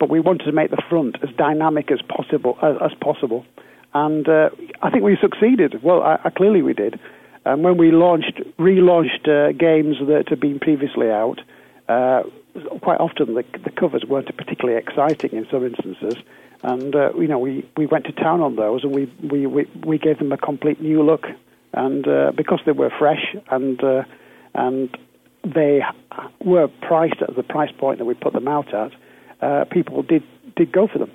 but we wanted to make the front as dynamic as possible as, as possible, and uh, I think we succeeded. Well, I, I clearly we did. And when we launched, relaunched uh, games that had been previously out, uh, quite often the, the, covers weren't particularly exciting in some instances. And uh, you know, we, we went to town on those, and we, we, we, we gave them a complete new look. And uh, because they were fresh and uh, and they were priced at the price point that we put them out at, uh, people did did go for them.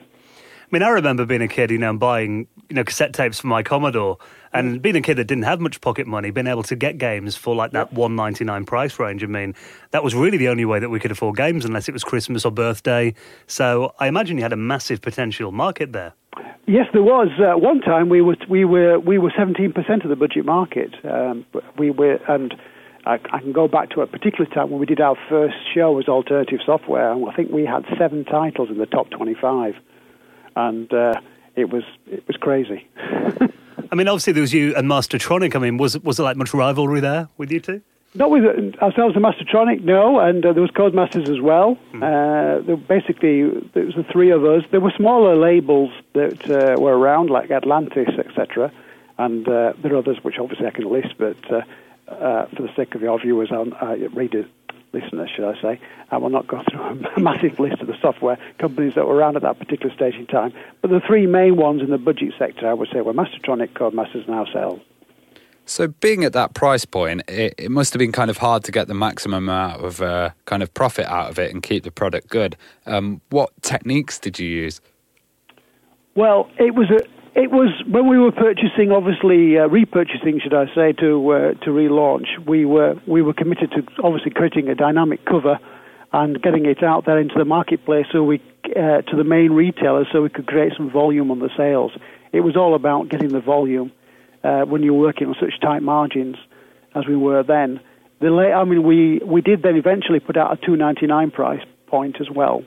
I mean, I remember being a kid, you know, buying you know cassette tapes for my Commodore, and being a kid that didn't have much pocket money, being able to get games for like that one ninety nine price range. I mean, that was really the only way that we could afford games, unless it was Christmas or birthday. So I imagine you had a massive potential market there. Yes, there was. Uh, one time we were we were we were seventeen percent of the budget market. Um, we were and. I, I can go back to a particular time when we did our first show as alternative software, and I think we had seven titles in the top twenty-five, and uh, it was it was crazy. (laughs) I mean, obviously there was you and Mastertronic. I mean, was was there like much rivalry there with you two? Not with ourselves and Mastertronic, no, and uh, there was Codemasters as well. Mm. Uh, basically, there was the three of us. There were smaller labels that uh, were around, like Atlantis, etc., and uh, there are others which obviously I can list, but uh, uh, for the sake of your viewers, I'll read it listeners, should I say. I will not go through a (laughs) massive list of the software companies that were around at that particular stage in time. But the three main ones in the budget sector, I would say, were Mastertronic, Codemasters, and ourselves. So, being at that price point, it, it, must have been kind of hard to get the maximum amount of uh, kind of profit out of it and keep the product good. Um, what techniques did you use? Well, it was a it was when we were purchasing, obviously uh, repurchasing, should I say, to uh, to relaunch. We were we were committed to obviously creating a dynamic cover and getting it out there into the marketplace, so we uh, to the main retailers, so we could create some volume on the sales. It was all about getting the volume uh, when you're working on such tight margins as we were then. The late, I mean, we we did then eventually put out a two ninety nine price point as well.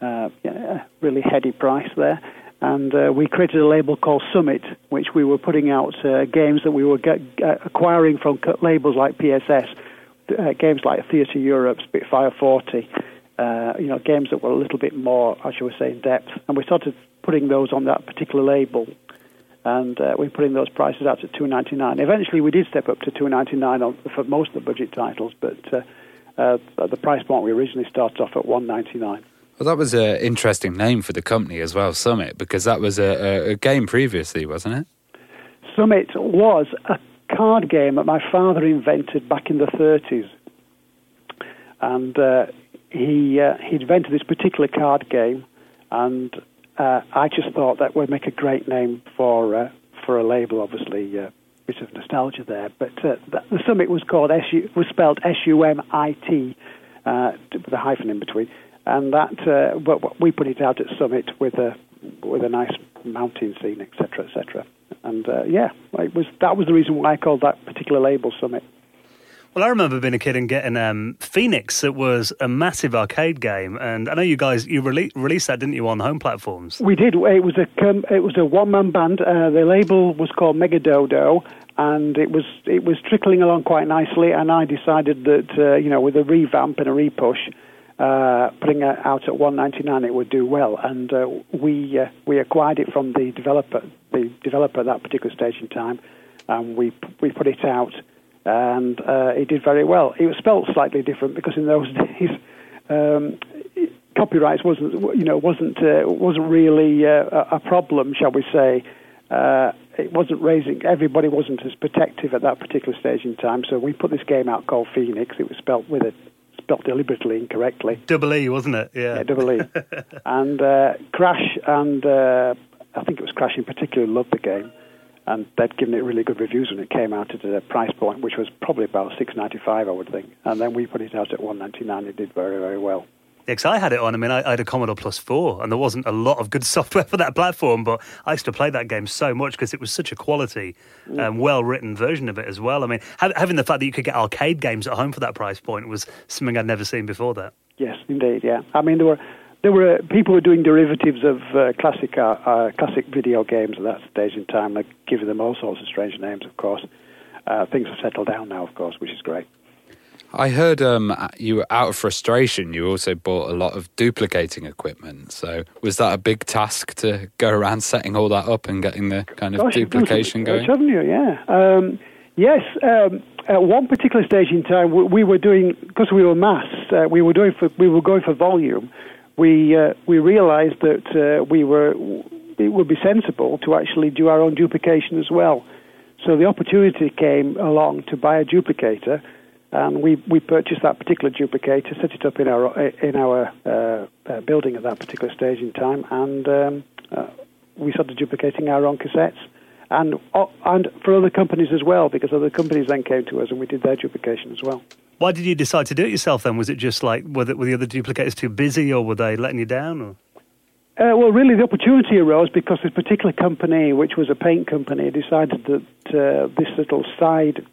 Uh, yeah, really heady price there and uh, we created a label called Summit, which we were putting out uh, games that we were get, uh, acquiring from labels like PSS, uh, games like Theatre Europe, Spitfire 40, uh, you know, games that were a little bit more, I should say, in depth. And we started putting those on that particular label, and uh, we're putting those prices out at two ninety nine. Eventually, we did step up to two ninety nine for most of the budget titles, but at the price point we originally started off at one ninety nine. Well, that was an interesting name for the company as well, Summit, because that was a, a, game previously, wasn't it? Summit was a card game that my father invented back in the 30s. And uh, he, uh, he invented this particular card game, and uh, I just thought that would make a great name for, uh, for a label, obviously. Uh, bit of nostalgia there, but uh, the Summit was called S-U, was spelled S U M I T uh, with a hyphen in between and that uh, we put it out at Summit with a with a nice mountain scene, etc., etc. And uh, yeah, it was that was the reason why I called that particular label Summit. Well, I remember being a kid and getting um, Phoenix. It was a massive arcade game, and I know you guys you rele- released that, didn't you, on home platforms? We did. It was a it was a one man band. Uh, the label was called Mega Dodo, and it was it was trickling along quite nicely. And I decided that uh, you know with a revamp and a repush uh, putting it out at 199 it would do well. And uh, we uh, we acquired it from the developer the developer at that particular stage in time and we we put it out and uh, it did very well. It was spelled slightly different because in those (laughs) days um, copyrights wasn't you know wasn't uh, wasn't really uh, a problem shall we say. It wasn't raising everybody wasn't as protective at that particular stage in time. So we put this game out called Pheenix. It was spelled with a spelt deliberately incorrectly. Double E, wasn't it? Yeah, yeah double E. (laughs) and uh, Crash and uh, I think it was Crash in particular loved the game, and they'd given it really good reviews when it came out at a price point which was probably about six ninety five, I would think. And then we put it out at one ninety nine. It did very very well. Yeah, 'cause I had it on. I mean, I, I had a Commodore Plus 4, and there wasn't a lot of good (laughs) software for that platform, but I used to play that game so much because it was such a quality, um, well written version of it as well. I mean, ha- having the fact that you could get arcade games at home for that price point was something I'd never seen before that. Yes, indeed. Yeah, I mean there were there were uh, people were doing derivatives of uh, classic uh, uh, classic video games at that stage in time, like giving them all sorts of strange names. Of course, uh, things have settled down now, of course, which is great. I heard um, you were out of frustration. You also bought a lot of duplicating equipment. So was that a big task to go around setting all that up and getting the kind of Gosh, duplication going? haven't you? Yeah. Um, yes. Um, at one particular stage in time, we, we were doing because we were mass. Uh, we were doing for we were going for volume. We uh, we realised that uh, we were it would be sensible to actually do our own duplication as well. So the opportunity came along to buy a duplicator, and we, we purchased that particular duplicator, set it up in our in our uh, uh, building at that particular stage in time, and um, uh, we started duplicating our own cassettes, and uh, and for other companies as well, because other companies then came to us and we did their duplication as well. Why did you decide to do it yourself then? Was it just like, were the, were the other duplicators too busy or were they letting you down? Or? Uh, well, really, the opportunity arose because this particular company, which was a paint company, decided that uh, this little side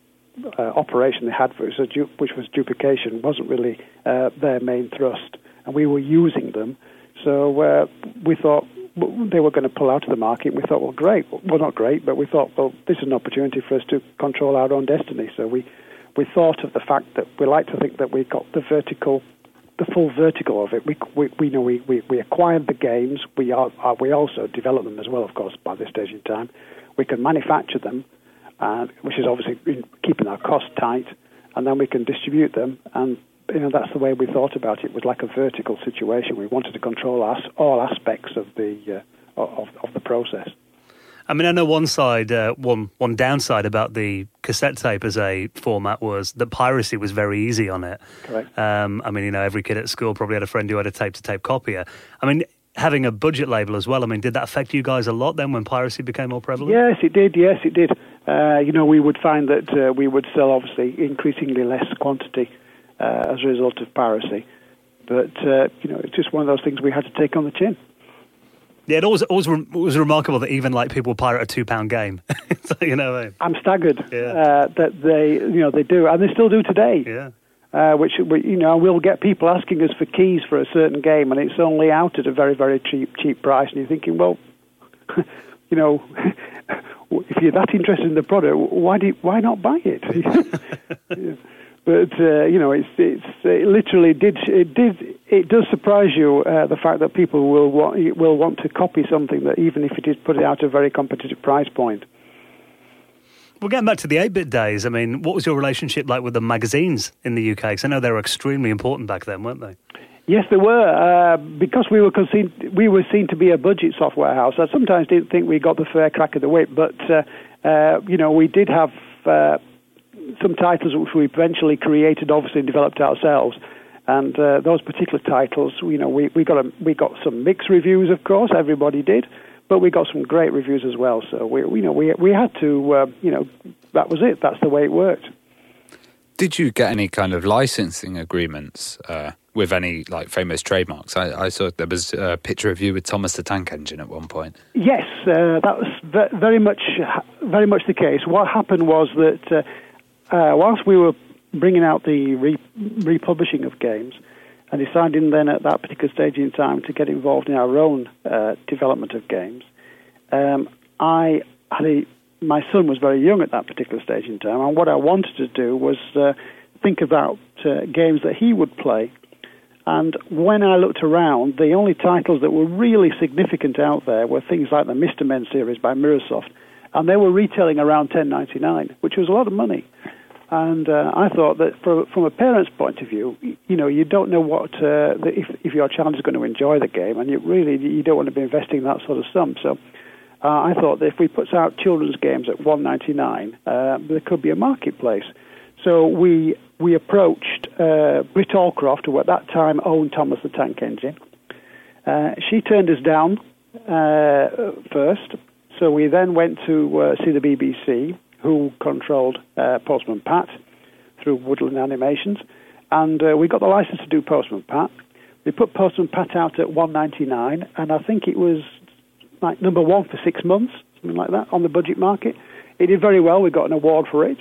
uh, operation they had, for, so du- which was duplication, wasn't really uh, their main thrust, and we were using them. So uh, we thought they were going to pull out of the market. We thought, well, great. Well, not great, but we thought, well, this is an opportunity for us to control our own destiny. So we we thought of the fact that we like to think that we got the vertical the full vertical of it. We we, we know we, we, we acquired the games. We are, uh, we also develop them as well, of course, by this stage in time. We can manufacture them, uh, which is obviously keeping our costs tight, and then we can distribute them. And you know that's the way we thought about it. It was like a vertical situation. We wanted to control us, all aspects of the uh, of of the process. I mean, I know one side, uh, one one downside about the cassette tape as a format was that piracy was very easy on it. Correct. Um, I mean, you know, every kid at school probably had a friend who had a tape-to-tape copier. I mean, having a budget label as well. I mean, did that affect you guys a lot then when piracy became more prevalent? Yes, it did. Yes, it did. Uh, you know, we would find that uh, we would sell obviously increasingly less quantity uh, as a result of piracy. But uh, you know, it's just one of those things we had to take on the chin. Yeah, it always, always re- was remarkable that even like people pirate a two-pound game. (laughs) so, you know, I mean? I'm staggered Yeah. uh, that they, you know, they do, and they still do today. yeah. Uh, which we- you know, we'll get people asking us for keys for a certain game, and it's only out at a very, very cheap, cheap price. And you're thinking, well, (laughs) you know, if you're that interested in the product, why do you, why not buy it? (laughs) But uh, you know, it's it's it literally did it did it does surprise you uh, the fact that people will want will want to copy something that even if it is put it out at a very competitive price point. Well, getting back to the 8-bit days, I mean, what was your relationship like with the magazines in the UK? Because I know they were extremely important back then, weren't they? Yes, there were uh, because we were seen we were seen to be a budget software house. I sometimes didn't think we got the fair crack of the whip, but uh, uh, you know we did have uh, some titles which we eventually created, obviously and developed ourselves. And uh, those particular titles, you know, we, we got a, we got some mixed reviews, of course, everybody did, but we got some great reviews as well. So we, you know, we we had to, uh, you know, that was it. That's the way it worked. Did you get any kind of licensing agreements with any like famous trademarks? I, I saw there was a picture of you with Thomas the Tank Engine at one point. Yes, uh, that was ve- very much very much the case. What happened was that uh, uh, whilst we were bringing out the re- republishing of games and deciding then at that particular stage in time to get involved in our own uh, development of games, um, I had a, my son was very young at that particular stage in time, and what I wanted to do was uh, think about uh, games that he would play. And when I looked around, the only titles that were really significant out there were things like the Mr. Men series by Mirrorsoft, and they were retailing around 10.99, which was a lot of money. And uh, I thought that for, from a parent's point of view, you know, you don't know what uh, if if your child is going to enjoy the game, and you really you don't want to be investing that sort of sum. So uh, I thought that if we put out children's games at 1.99, uh, there could be a marketplace. So we we approached uh, Britt Allcroft, who at that time owned Thomas the Tank Engine. Uh, she turned us down uh, first, so we then went to uh, see the BBC, who controlled uh, Postman Pat through Woodland Animations, and we got the license to do Postman Pat. They put Postman Pat out at 199, and I think it was like number one for six months, something like that, on the budget market. It did very well. We got an award for it.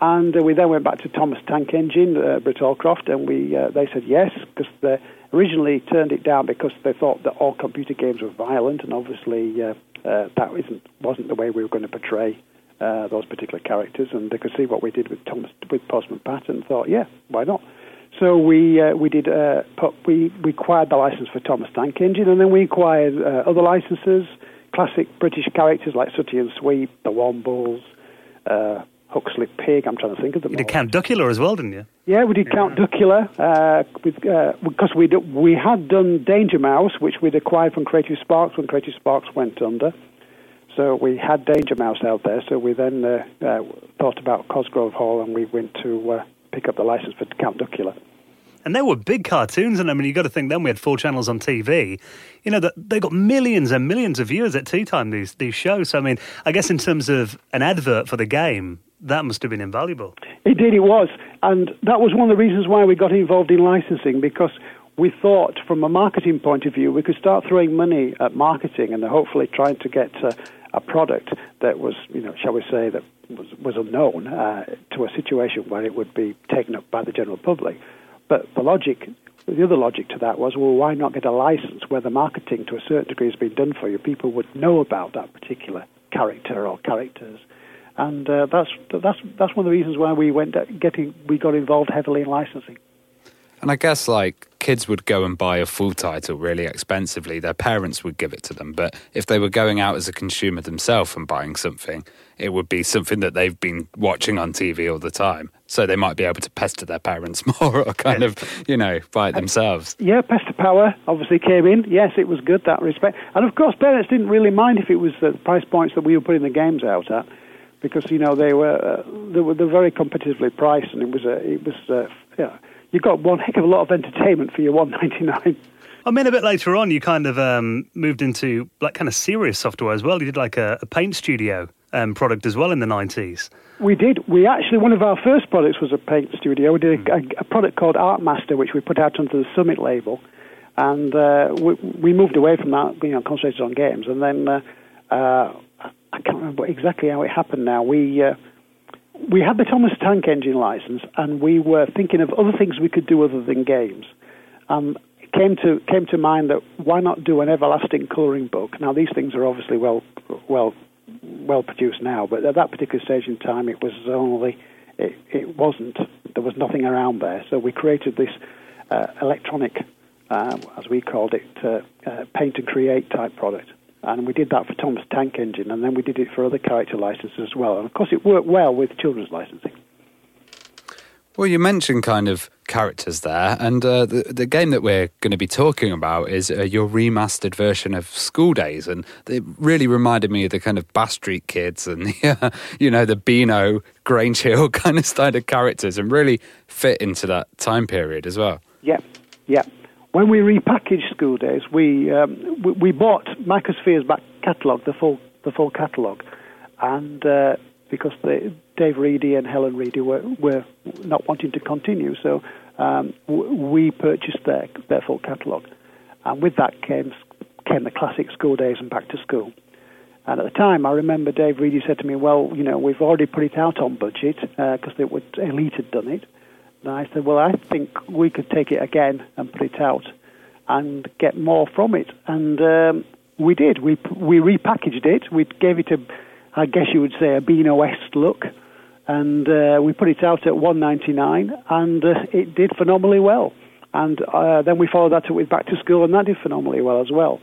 And uh, we then went back to Thomas Tank Engine, uh, Britt Allcroft, and we uh, they said yes because they originally turned it down because they thought that all computer games were violent, and obviously uh, uh, that isn't wasn't the way we were going to portray uh, those particular characters. And they could see what we did with Thomas with Postman Pat, and thought, yeah, why not? So we uh, we did put, we we acquired the license for Thomas Tank Engine, and then we acquired other licenses, classic British characters like Sooty and Sweep, the Wombles, Huxley Pig. I'm trying to think of them. You did all. Count Duckula as well, didn't you? Yeah, we did Count Duckula uh, with, uh, because we we had done Danger Mouse, which we'd acquired from Creative Sparks when Creative Sparks went under. So we had Danger Mouse out there. So we then uh, uh, thought about Cosgrove Hall, and we went to uh, pick up the license for Count Duckula. And they were big cartoons, and I mean, you've got to think then we had four channels on TV. You know that they got millions and millions of viewers at tea time. These these shows. So I mean, I guess in terms of an advert for the game, that must have been invaluable. It did, it was. And that was one of the reasons why we got involved in licensing because we thought, from a marketing point of view, we could start throwing money at marketing and hopefully trying to get uh, a product that was, you know, shall we say, that was, was unknown uh, to a situation where it would be taken up by the general public. But the logic, the other logic to that was, well, why not get a license where the marketing to a certain degree has been done for you? People would know about that particular character or characters and uh, that's that's that's one of the reasons why we went getting we got involved heavily in licensing. And I guess like kids would go and buy a full title really expensively. Their parents would give it to them, but if they were going out as a consumer themselves and buying something, it would be something that they've been watching on TV all the time. So they might be able to pester their parents (laughs) more or kind of, you know, buy it themselves. Yeah, pester power obviously came in. Yes, it was good that respect, and of course parents didn't really mind if it was the price points that we were putting the games out at because you know they were uh, they were they're very competitively priced, and it was a it was uh, yeah you got one heck of a lot of entertainment for your one ninety nine. I mean, a bit later on, you kind of um, moved into like kind of serious software as well. You did like a, a paint studio um, product as well in the nineties. We did. We actually one of our first products was a paint studio. We did a, a, a product called Art Master, which we put out under the Summit label, and uh, we, we, moved away from that, you know, concentrated on games, and then. Uh, uh, I can't remember exactly how it happened now. We uh, we had the Thomas Tank Engine license, and we were thinking of other things we could do other than games. Um, it came to came to mind that why not do an everlasting colouring book? Now these things are obviously well well well produced now, but at that particular stage in time, it was only it, it wasn't. There was nothing around there, so we created this uh, electronic, uh, as we called it, uh, uh paint and create type product and we did that for Thomas Tank Engine, and then we did it for other character licenses as well. And of course, it worked well with children's licensing. Well, you mentioned kind of characters there, and uh, the the game that we're going to be talking about is uh, your remastered version of Skool Daze, and it really reminded me of the kind of Bash Street Kids and (laughs) the, uh, you know the Beano Grange Hill (laughs) kind of style of characters, and really fit into that time period as well. Yeah, yeah when we repackaged Skool Daze, we um, we, we, bought Microsphere's back catalogue, the full the full catalogue, and uh, because the, Dave Reidy and Helen Reidy were were not wanting to continue, so um, w- we purchased their their full catalogue, and with that came came the classic School Days and Back to Skool. And at the time, I remember Dave Reidy said to me, "Well, you know, we've already put it out on budget because uh, Elite had done it." And I said, well, I think we could take it again and put it out and get more from it. And um, we did. We we repackaged it. We gave it a, I guess you would say, a Beano West look, and uh, we put it out at 1.99, and uh, it did phenomenally well. And uh, then we followed that up with Back to Skool, and that did phenomenally well as well.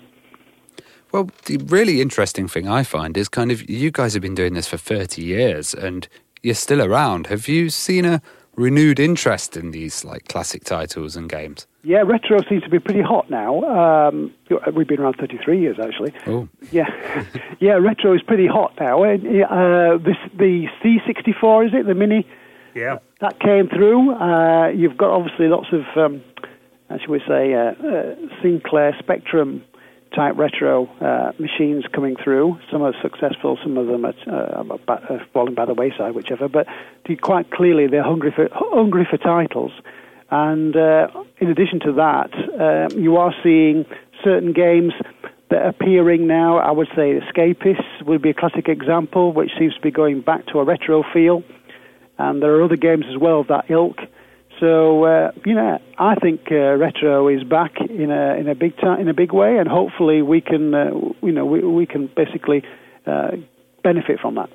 Well, the really interesting thing I find is kind of you guys have been doing this for 30 years, and you're still around. Have you seen a renewed interest in these like classic titles and games? Yeah, retro seems to be pretty hot now. Um, we've been around 33 years, actually. Oh. Yeah, (laughs) yeah, retro is pretty hot now. Uh, this, the C64, is it, the Mini? Yeah. That came through. Uh, you've got obviously lots of, um, how should we say, uh, uh Sinclair Spectrum type retro uh, machines coming through. Some are successful, some of them are uh, uh falling by the wayside, whichever. But quite clearly, they're hungry for hungry for titles, and uh, in addition to that, um, you are seeing certain games that are appearing now. I would say Escapists would be a classic example, which seems to be going back to a retro feel. And there are other games as well of that ilk. So uh, you know, I think uh, retro is back in a in a big time in a big way, and hopefully we can uh, you know we, we can basically uh, benefit from that.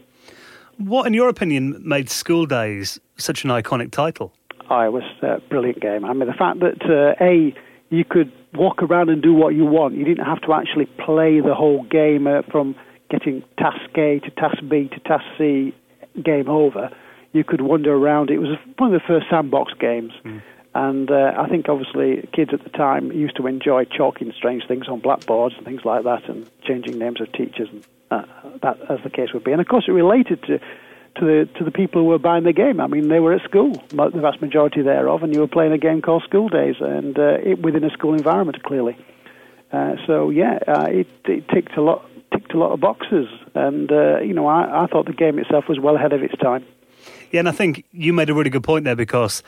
What, in your opinion, made Skool Daze such an iconic title? Oh, it was a brilliant game. I mean, the fact that uh, a you could walk around and do what you want. You didn't have to actually play the whole game uh, from getting task A to task B to task C, game over. You could wander around. It was one of the first sandbox games. Mm. And uh, I think obviously kids at the time used to enjoy chalking strange things on blackboards and things like that and changing names of teachers and uh, that as the case would be. And of course it related to to the to the people who were buying the game. I mean, they were at school, the vast majority thereof, and you were playing a game called Skool Daze, and uh, it, within a school environment, clearly. Uh, so yeah, uh, it, it ticked a lot ticked a lot of boxes, and uh, you know, I, I thought the game itself was well ahead of its time. Yeah, and I think you made a really good point there because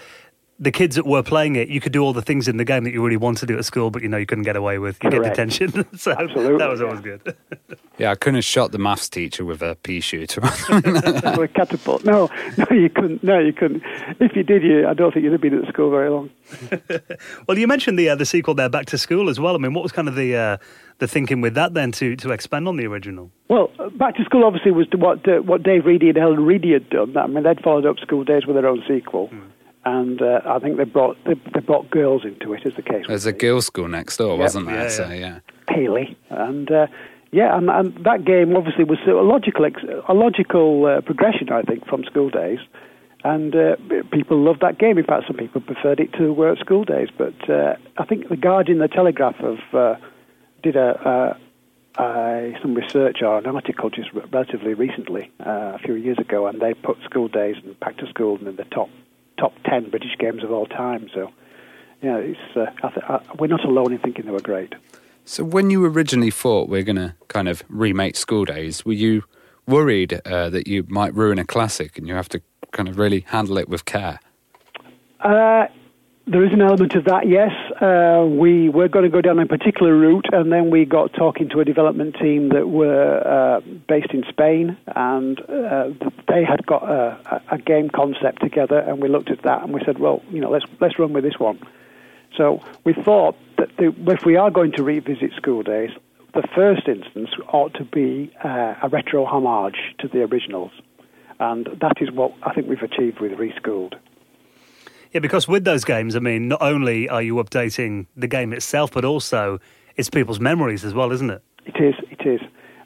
the kids that were playing it, you could do all the things in the game that you really wanted to do at school, but you know you couldn't get away with. You Correct. get detention. (laughs) so Absolutely. that was always good. (laughs) yeah, I couldn't have shot the maths teacher with a pea shooter. (laughs) or a catapult. No, no, you couldn't. No, you couldn't. If you did, you, I don't think you'd have been at school very long. well, you mentioned the uh, the sequel there, Back to Skool, as well. I mean, what was kind of the uh, the thinking with that then to to expand on the original? Well, Back to Skool obviously was what uh, what Dave Reidy and Helen Reidy had done. I mean, they'd followed up Skool Daze with their own sequel. Mm and uh, I think they brought they, they, brought girls into it as the case. There's a girls' school next door, yep. wasn't there? Yeah, so yeah, Hayley, and uh, yeah, and, and, that game obviously was a logical a logical uh, progression, I think, from Skool Daze. And uh, people loved that game. In fact, some people preferred it to uh, Skool Daze. But uh, I think the Guardian, the Telegraph, have did a, some research or an article just relatively recently, a few years ago, and they put Skool Daze and Back to Skool in the top top 10 British games of all time. So, yeah, it's, uh, I th- I, we're not alone in thinking they were great. So, when you originally thought we are going to kind of remake Skool Daze, were you worried uh, that you might ruin a classic and you have to kind of really handle it with care? Uh, there is an element of that, yes. Uh, we were going to go down a particular route, and then we got talking to a development team that were uh, based in Spain, and uh, they had got a, a, game concept together, and we looked at that and we said, well, you know, let's let's run with this one. So we thought that the, if we are going to revisit Skool Daze, the first instance ought to be uh, a retro homage to the originals, and that is what I think we've achieved with Reskooled. Yeah, because with those games, I mean, not only are you updating the game itself, but also it's people's memories as well, isn't it? It is, it is.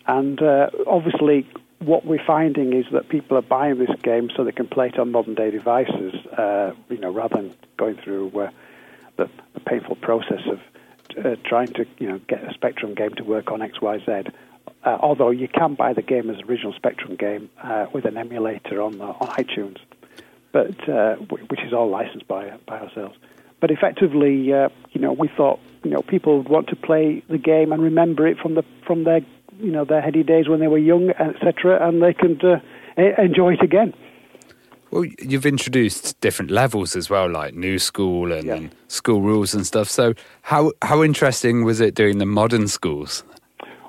And uh, obviously, what we're finding is that people are buying this game so they can play it on modern day devices, uh, you know, rather than going through uh, the, the, painful process of uh, trying to, you know, get a Spectrum game to work on X, Y, Z. Uh, although you can buy the game as original Spectrum game uh, with an emulator on on iTunes but uh, which is all licensed by by ourselves. But effectively, uh, you know, we thought you know people would want to play the game and remember it from the from their you know their heady days when they were young, etc., and they can uh, enjoy it again. Well, you've introduced different levels as well, like new school and, yeah. and school rules and stuff. So, how how interesting was it doing the modern schools?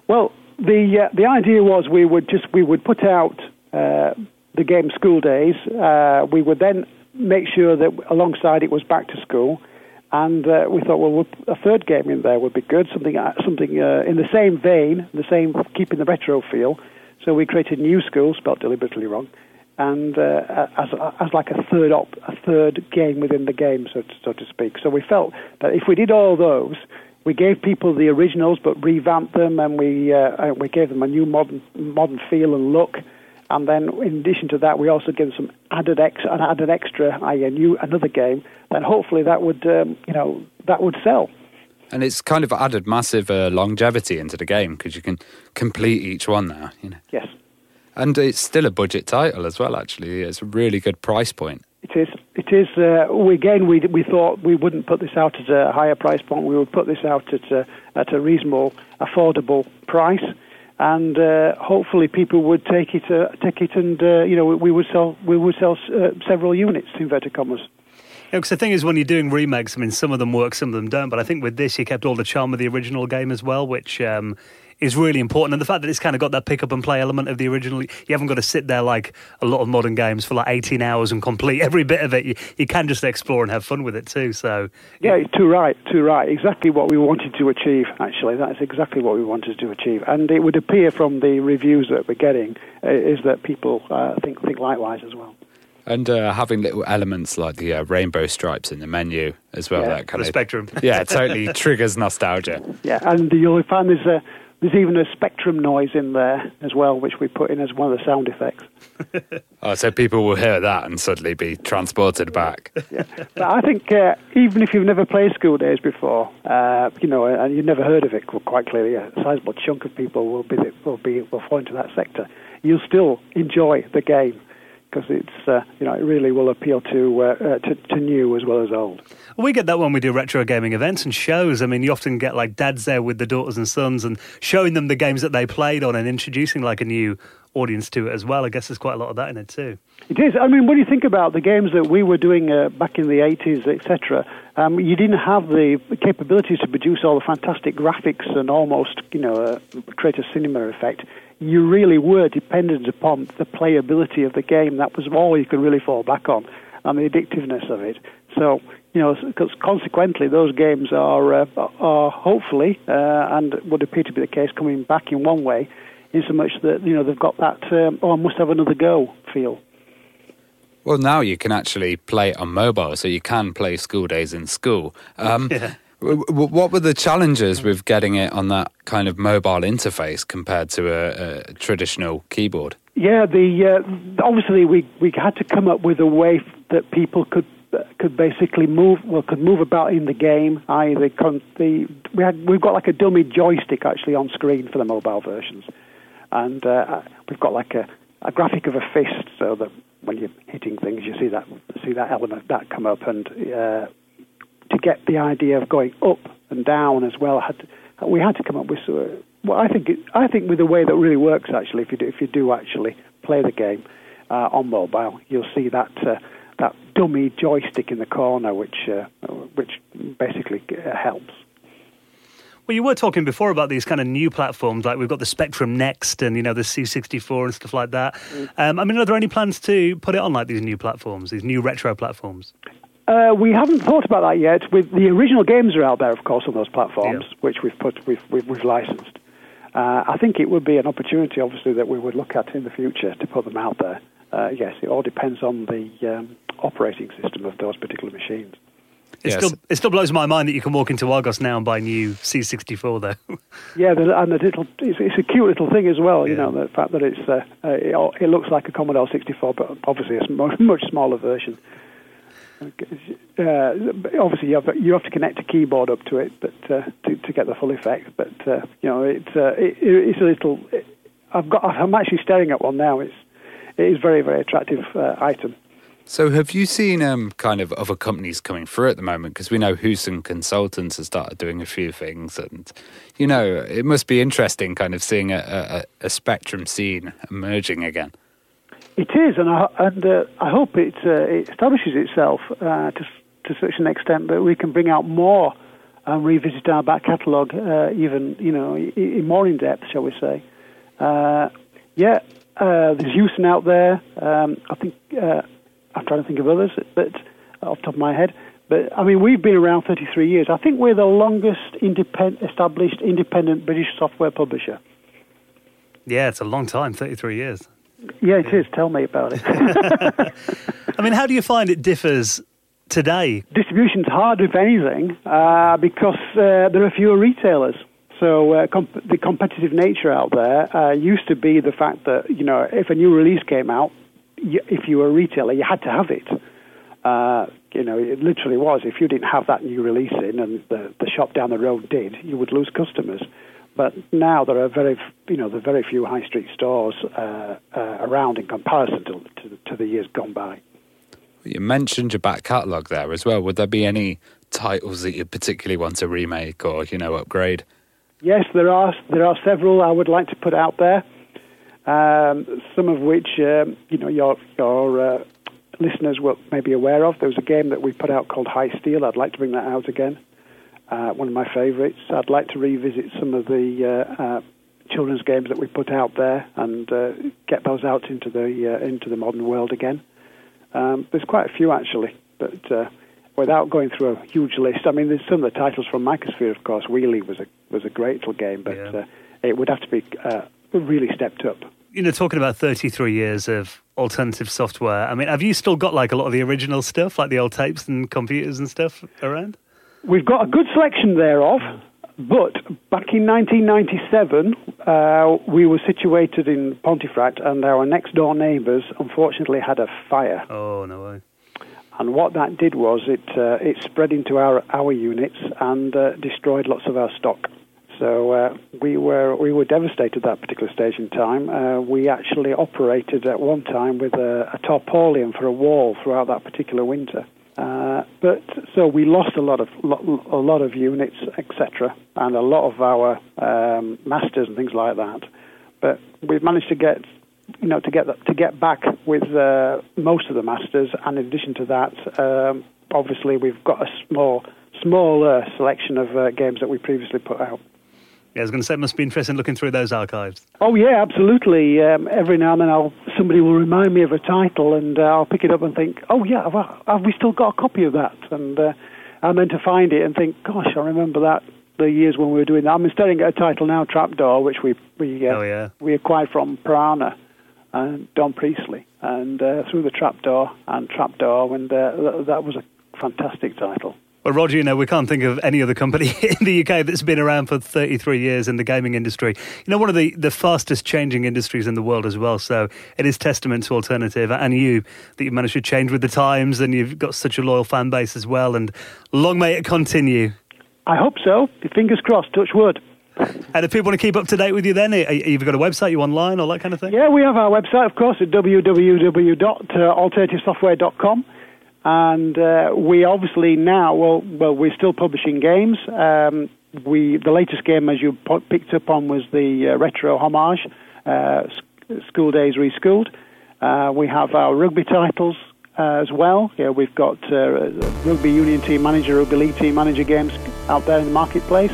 Well, the uh, the idea was we would just we would put out uh, the game Skool Daze. Uh, we would then make sure that alongside it was Back to Skool. And uh, we thought, well, a third game in there would be good, something uh, something uh, in the same vein, the same keeping the retro feel. So we created New Skool, spelled deliberately wrong, and uh, as as like a third op, a third game within the game, so to, so to speak. So we felt that if we did all those, we gave people the originals but revamped them, and we uh, we gave them a new modern modern feel and look and then in addition to that, we also give some added ex, an added extra, i.e., a new another game. Then hopefully that would um, you know that would sell. And it's kind of added massive uh, longevity into the game because you can complete each one now. You know. Yes. And it's still a budget title as well. Actually, it's a really good price point. It is. It is. Uh, we, again, we we thought we wouldn't put this out at a higher price point. We would put this out at a, at a reasonable, affordable price and uh, hopefully people would take it, uh, take it, and uh, you know we would sell we would sell uh, several units to inverted commas. Because the thing is, when you're doing remakes, I mean, some of them work, some of them don't. But I think with this, you kept all the charm of the original game as well, which um, is really important. And the fact that it's kind of got that pick up and play element of the original, you haven't got to sit there like a lot of modern games for like 18 hours and complete every bit of it. You, you can just explore and have fun with it too. So, yeah, too right, too right. Exactly what we wanted to achieve, actually. That's exactly what we wanted to achieve. And it would appear from the reviews that we're getting uh, is that people uh, think, think likewise as well. And uh, having little elements like the uh, rainbow stripes in the menu as well, Yeah. that kind the of spectrum. yeah, totally triggers nostalgia. Yeah, and you'll find there's a, there's even a spectrum noise in there as well, which we put in as one of the sound effects. (laughs) Oh, so people will hear that and suddenly be transported back. (laughs) Yeah, but I think uh, even if you've never played Skool Daze before, uh, you know, and you've never heard of it, quite clearly, a sizable chunk of people will be will be will fall into that sector. You'll still enjoy the game because it's uh, you know it really will appeal to, uh, uh, to to new as well as old. We get that when we do retro gaming events and shows. I mean, you often get like dads there with the daughters and sons and showing them the games that they played on and introducing like a new audience to it as well. I guess there's quite a lot of that in it too. It is. I mean, when you think about the games that we were doing uh, back in the 80s, etc., um, you didn't have the capabilities to produce all the fantastic graphics and almost, you know, uh, create a cinema effect. You really were dependent upon the playability of the game. That was all you could really fall back on, and the addictiveness of it. So, you know, because consequently, those games are uh, are hopefully uh, and would appear to be the case coming back in one way, in so much that you know they've got that um, oh, I must have another go feel. Well, now you can actually play it on mobile, so you can play Skool Daze in school. Um, (laughs) w- w- What were the challenges with getting it on that kind of mobile interface compared to a, a traditional keyboard? Yeah, the uh, obviously we we had to come up with a way that people could could basically move well could move about in the game. I the the we had we've got like a dummy joystick actually on screen for the mobile versions, and uh, we've got like a, a graphic of a fist so that when you're hitting things you see that see that element that come up and uh, to get the idea of going up and down as well had to, we had to come up with sort of, well I think it, I think with a way that really works actually if you do, if you do actually play the game uh, on mobile you'll see that uh, that dummy joystick in the corner which uh, which basically uh, helps. Well, you were talking before about these kind of new platforms, like we've got the Spectrum Next and you know the C64 and stuff like that. Um, I mean, are there any plans to put it on like these new platforms, these new retro platforms? Uh, we haven't thought about that yet. With the original games are out there, of course, on those platforms, Yeah. which we've put we've we've, we've licensed. Uh, I think it would be an opportunity, obviously, that we would look at in the future to put them out there. Uh, yes, it all depends on the um, operating system of those particular machines. It Yes. still it still blows my mind that you can walk into Argos now and buy new C64 though. (laughs) Yeah, the, and the little, it's, it's a cute little thing as well. You know, the fact that it's uh, uh, it, it looks like a Commodore 64, but obviously a (laughs) sm- much smaller version. Uh, obviously, you have, you have to connect a keyboard up to it, but uh, to, to get the full effect. But uh, you know, it's uh, it, it's a little. It, I've got. I'm actually staring at one now. It's it is very very attractive uh, item. So, have you seen um, kind of other companies coming through at the moment? Because we know Houston Consultants has started doing a few things, and you know it must be interesting, kind of seeing a, a, a spectrum scene emerging again. It is, and I, and uh, I hope it, uh, it establishes itself uh, to, to such an extent that we can bring out more and revisit our back catalogue, uh, even you know, in more in depth, shall we say? Uh, yeah, uh, there's Houston out there. Um, I think I'm trying to think of others, but off the top of my head. But I mean, we've been around 33 years. I think we're the longest independ- established independent British software publisher. yeah, it's a long time, 33 years. Yeah, it is. Tell me about it. (laughs) I mean, how do you find it differs today? distribution's hard, if anything, uh, because uh, there are fewer retailers. So uh, comp- the competitive nature out there uh, used to be the fact that you know if a new release came out, y if you were a retailer, you had to have it. Uh, you know, it literally was. If you didn't have that new release in, and the, the shop down the road did, you would lose customers. But now there are very, you know, there are very few high street stores uh, uh, around in comparison to, to, to the years gone by. You mentioned your back catalogue there as well. Would there be any titles that you particularly want to remake or you know upgrade? Yes, there are there are several I would like to put out there. Um, some of which um, you know your your uh, listeners will may be aware of. There was a game that we put out called High Steel. I'd like to bring that out again. Uh, one of my favourites. I'd like to revisit some of the uh, uh, children's games that we put out there and uh, get those out into the uh, into the modern world again. Um, there's quite a few actually, but uh, without going through a huge list, I mean, there's some of the titles from Microsphere, of course. Wheelie was a was a great little game, but Yeah. uh, it would have to be uh, really stepped up. You know, talking about 33 years of alternative software, I mean, have you still got like a lot of the original stuff, like the old tapes and computers and stuff around? We've got a good selection thereof, but back in 1997, uh, we were situated in Pontefract, and our next door neighbours unfortunately had a fire. Oh, no way. And what that did was it uh, it spread into our our units and uh, destroyed lots of our stock. So uh, we were we were devastated that particular stage in time. Uh, we actually operated at one time with a, a tarpaulin for a wall throughout that particular winter. Uh, but so we lost a lot of lo- a lot of units, etc., and a lot of our um, masters and things like that. But we've managed to get you know, to get to get back with uh, most of the masters, and in addition to that, um, obviously we've got a small, smaller selection of uh, games that we previously put out. Yeah, I was going to say it must be interesting looking through those archives. Oh yeah, absolutely. Um, every now and then, I'll, somebody will remind me of a title, and uh, I'll pick it up and think, "Oh yeah, well, have we still got a copy of that?" And uh, I'm then to find it and think, "Gosh, I remember that." The years when we were doing that. I'm staring at a title now, Trapdoor, which we we uh, Oh, yeah. we acquired from Piranha and Don Priestley, and uh, through the Trapdoor and Trapdoor, and uh, th- that was a fantastic title. Well, Roger, you know, we can't think of any other company (laughs) in the UK that's been around for 33 years in the gaming industry. You know, one of the, the fastest changing industries in the world as well. So it is testament to Alternative and you that you've managed to change with the times and you've got such a loyal fan base as well. And long may it continue. I hope so. Fingers crossed. Touch wood. And if people want to keep up to date with you, then uh, you've got a website, you online, all that kind of thing. Yeah, we have our website, of course, at www.alternativesoftware.com. And uh, we obviously now, well, well, we're still publishing games. Um, we the latest game, as you po- picked up on, was the uh, retro homage, uh, Skool Daze Reskooled. Uh, we have our rugby titles uh, as well. Yeah, we've got rugby union team manager, rugby league team manager games out there in the marketplace.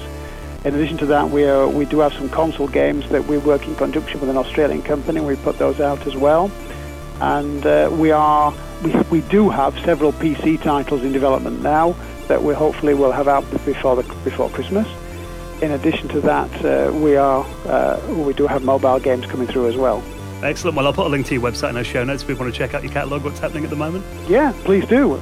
In addition to that, we, are, we do have some console games that we work in conjunction with an Australian company. We put those out as well. And uh, we are we, we do have several PC titles in development now that we hopefully will have out before the, before Christmas. In addition to that, uh, we are uh, we do have mobile games coming through as well. Excellent. Well, I'll put a link to your website in our show notes if people want to check out your catalogue, what's happening at the moment. Yeah, please do.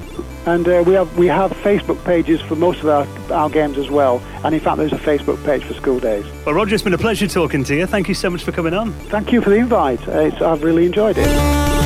And uh, we have we have Facebook pages for most of our, our games as well. And in fact, there's a Facebook page for Skool Daze. Well, Roger, it's been a pleasure talking to you. Thank you so much for coming on. Thank you for the invite. It's, I've really enjoyed it.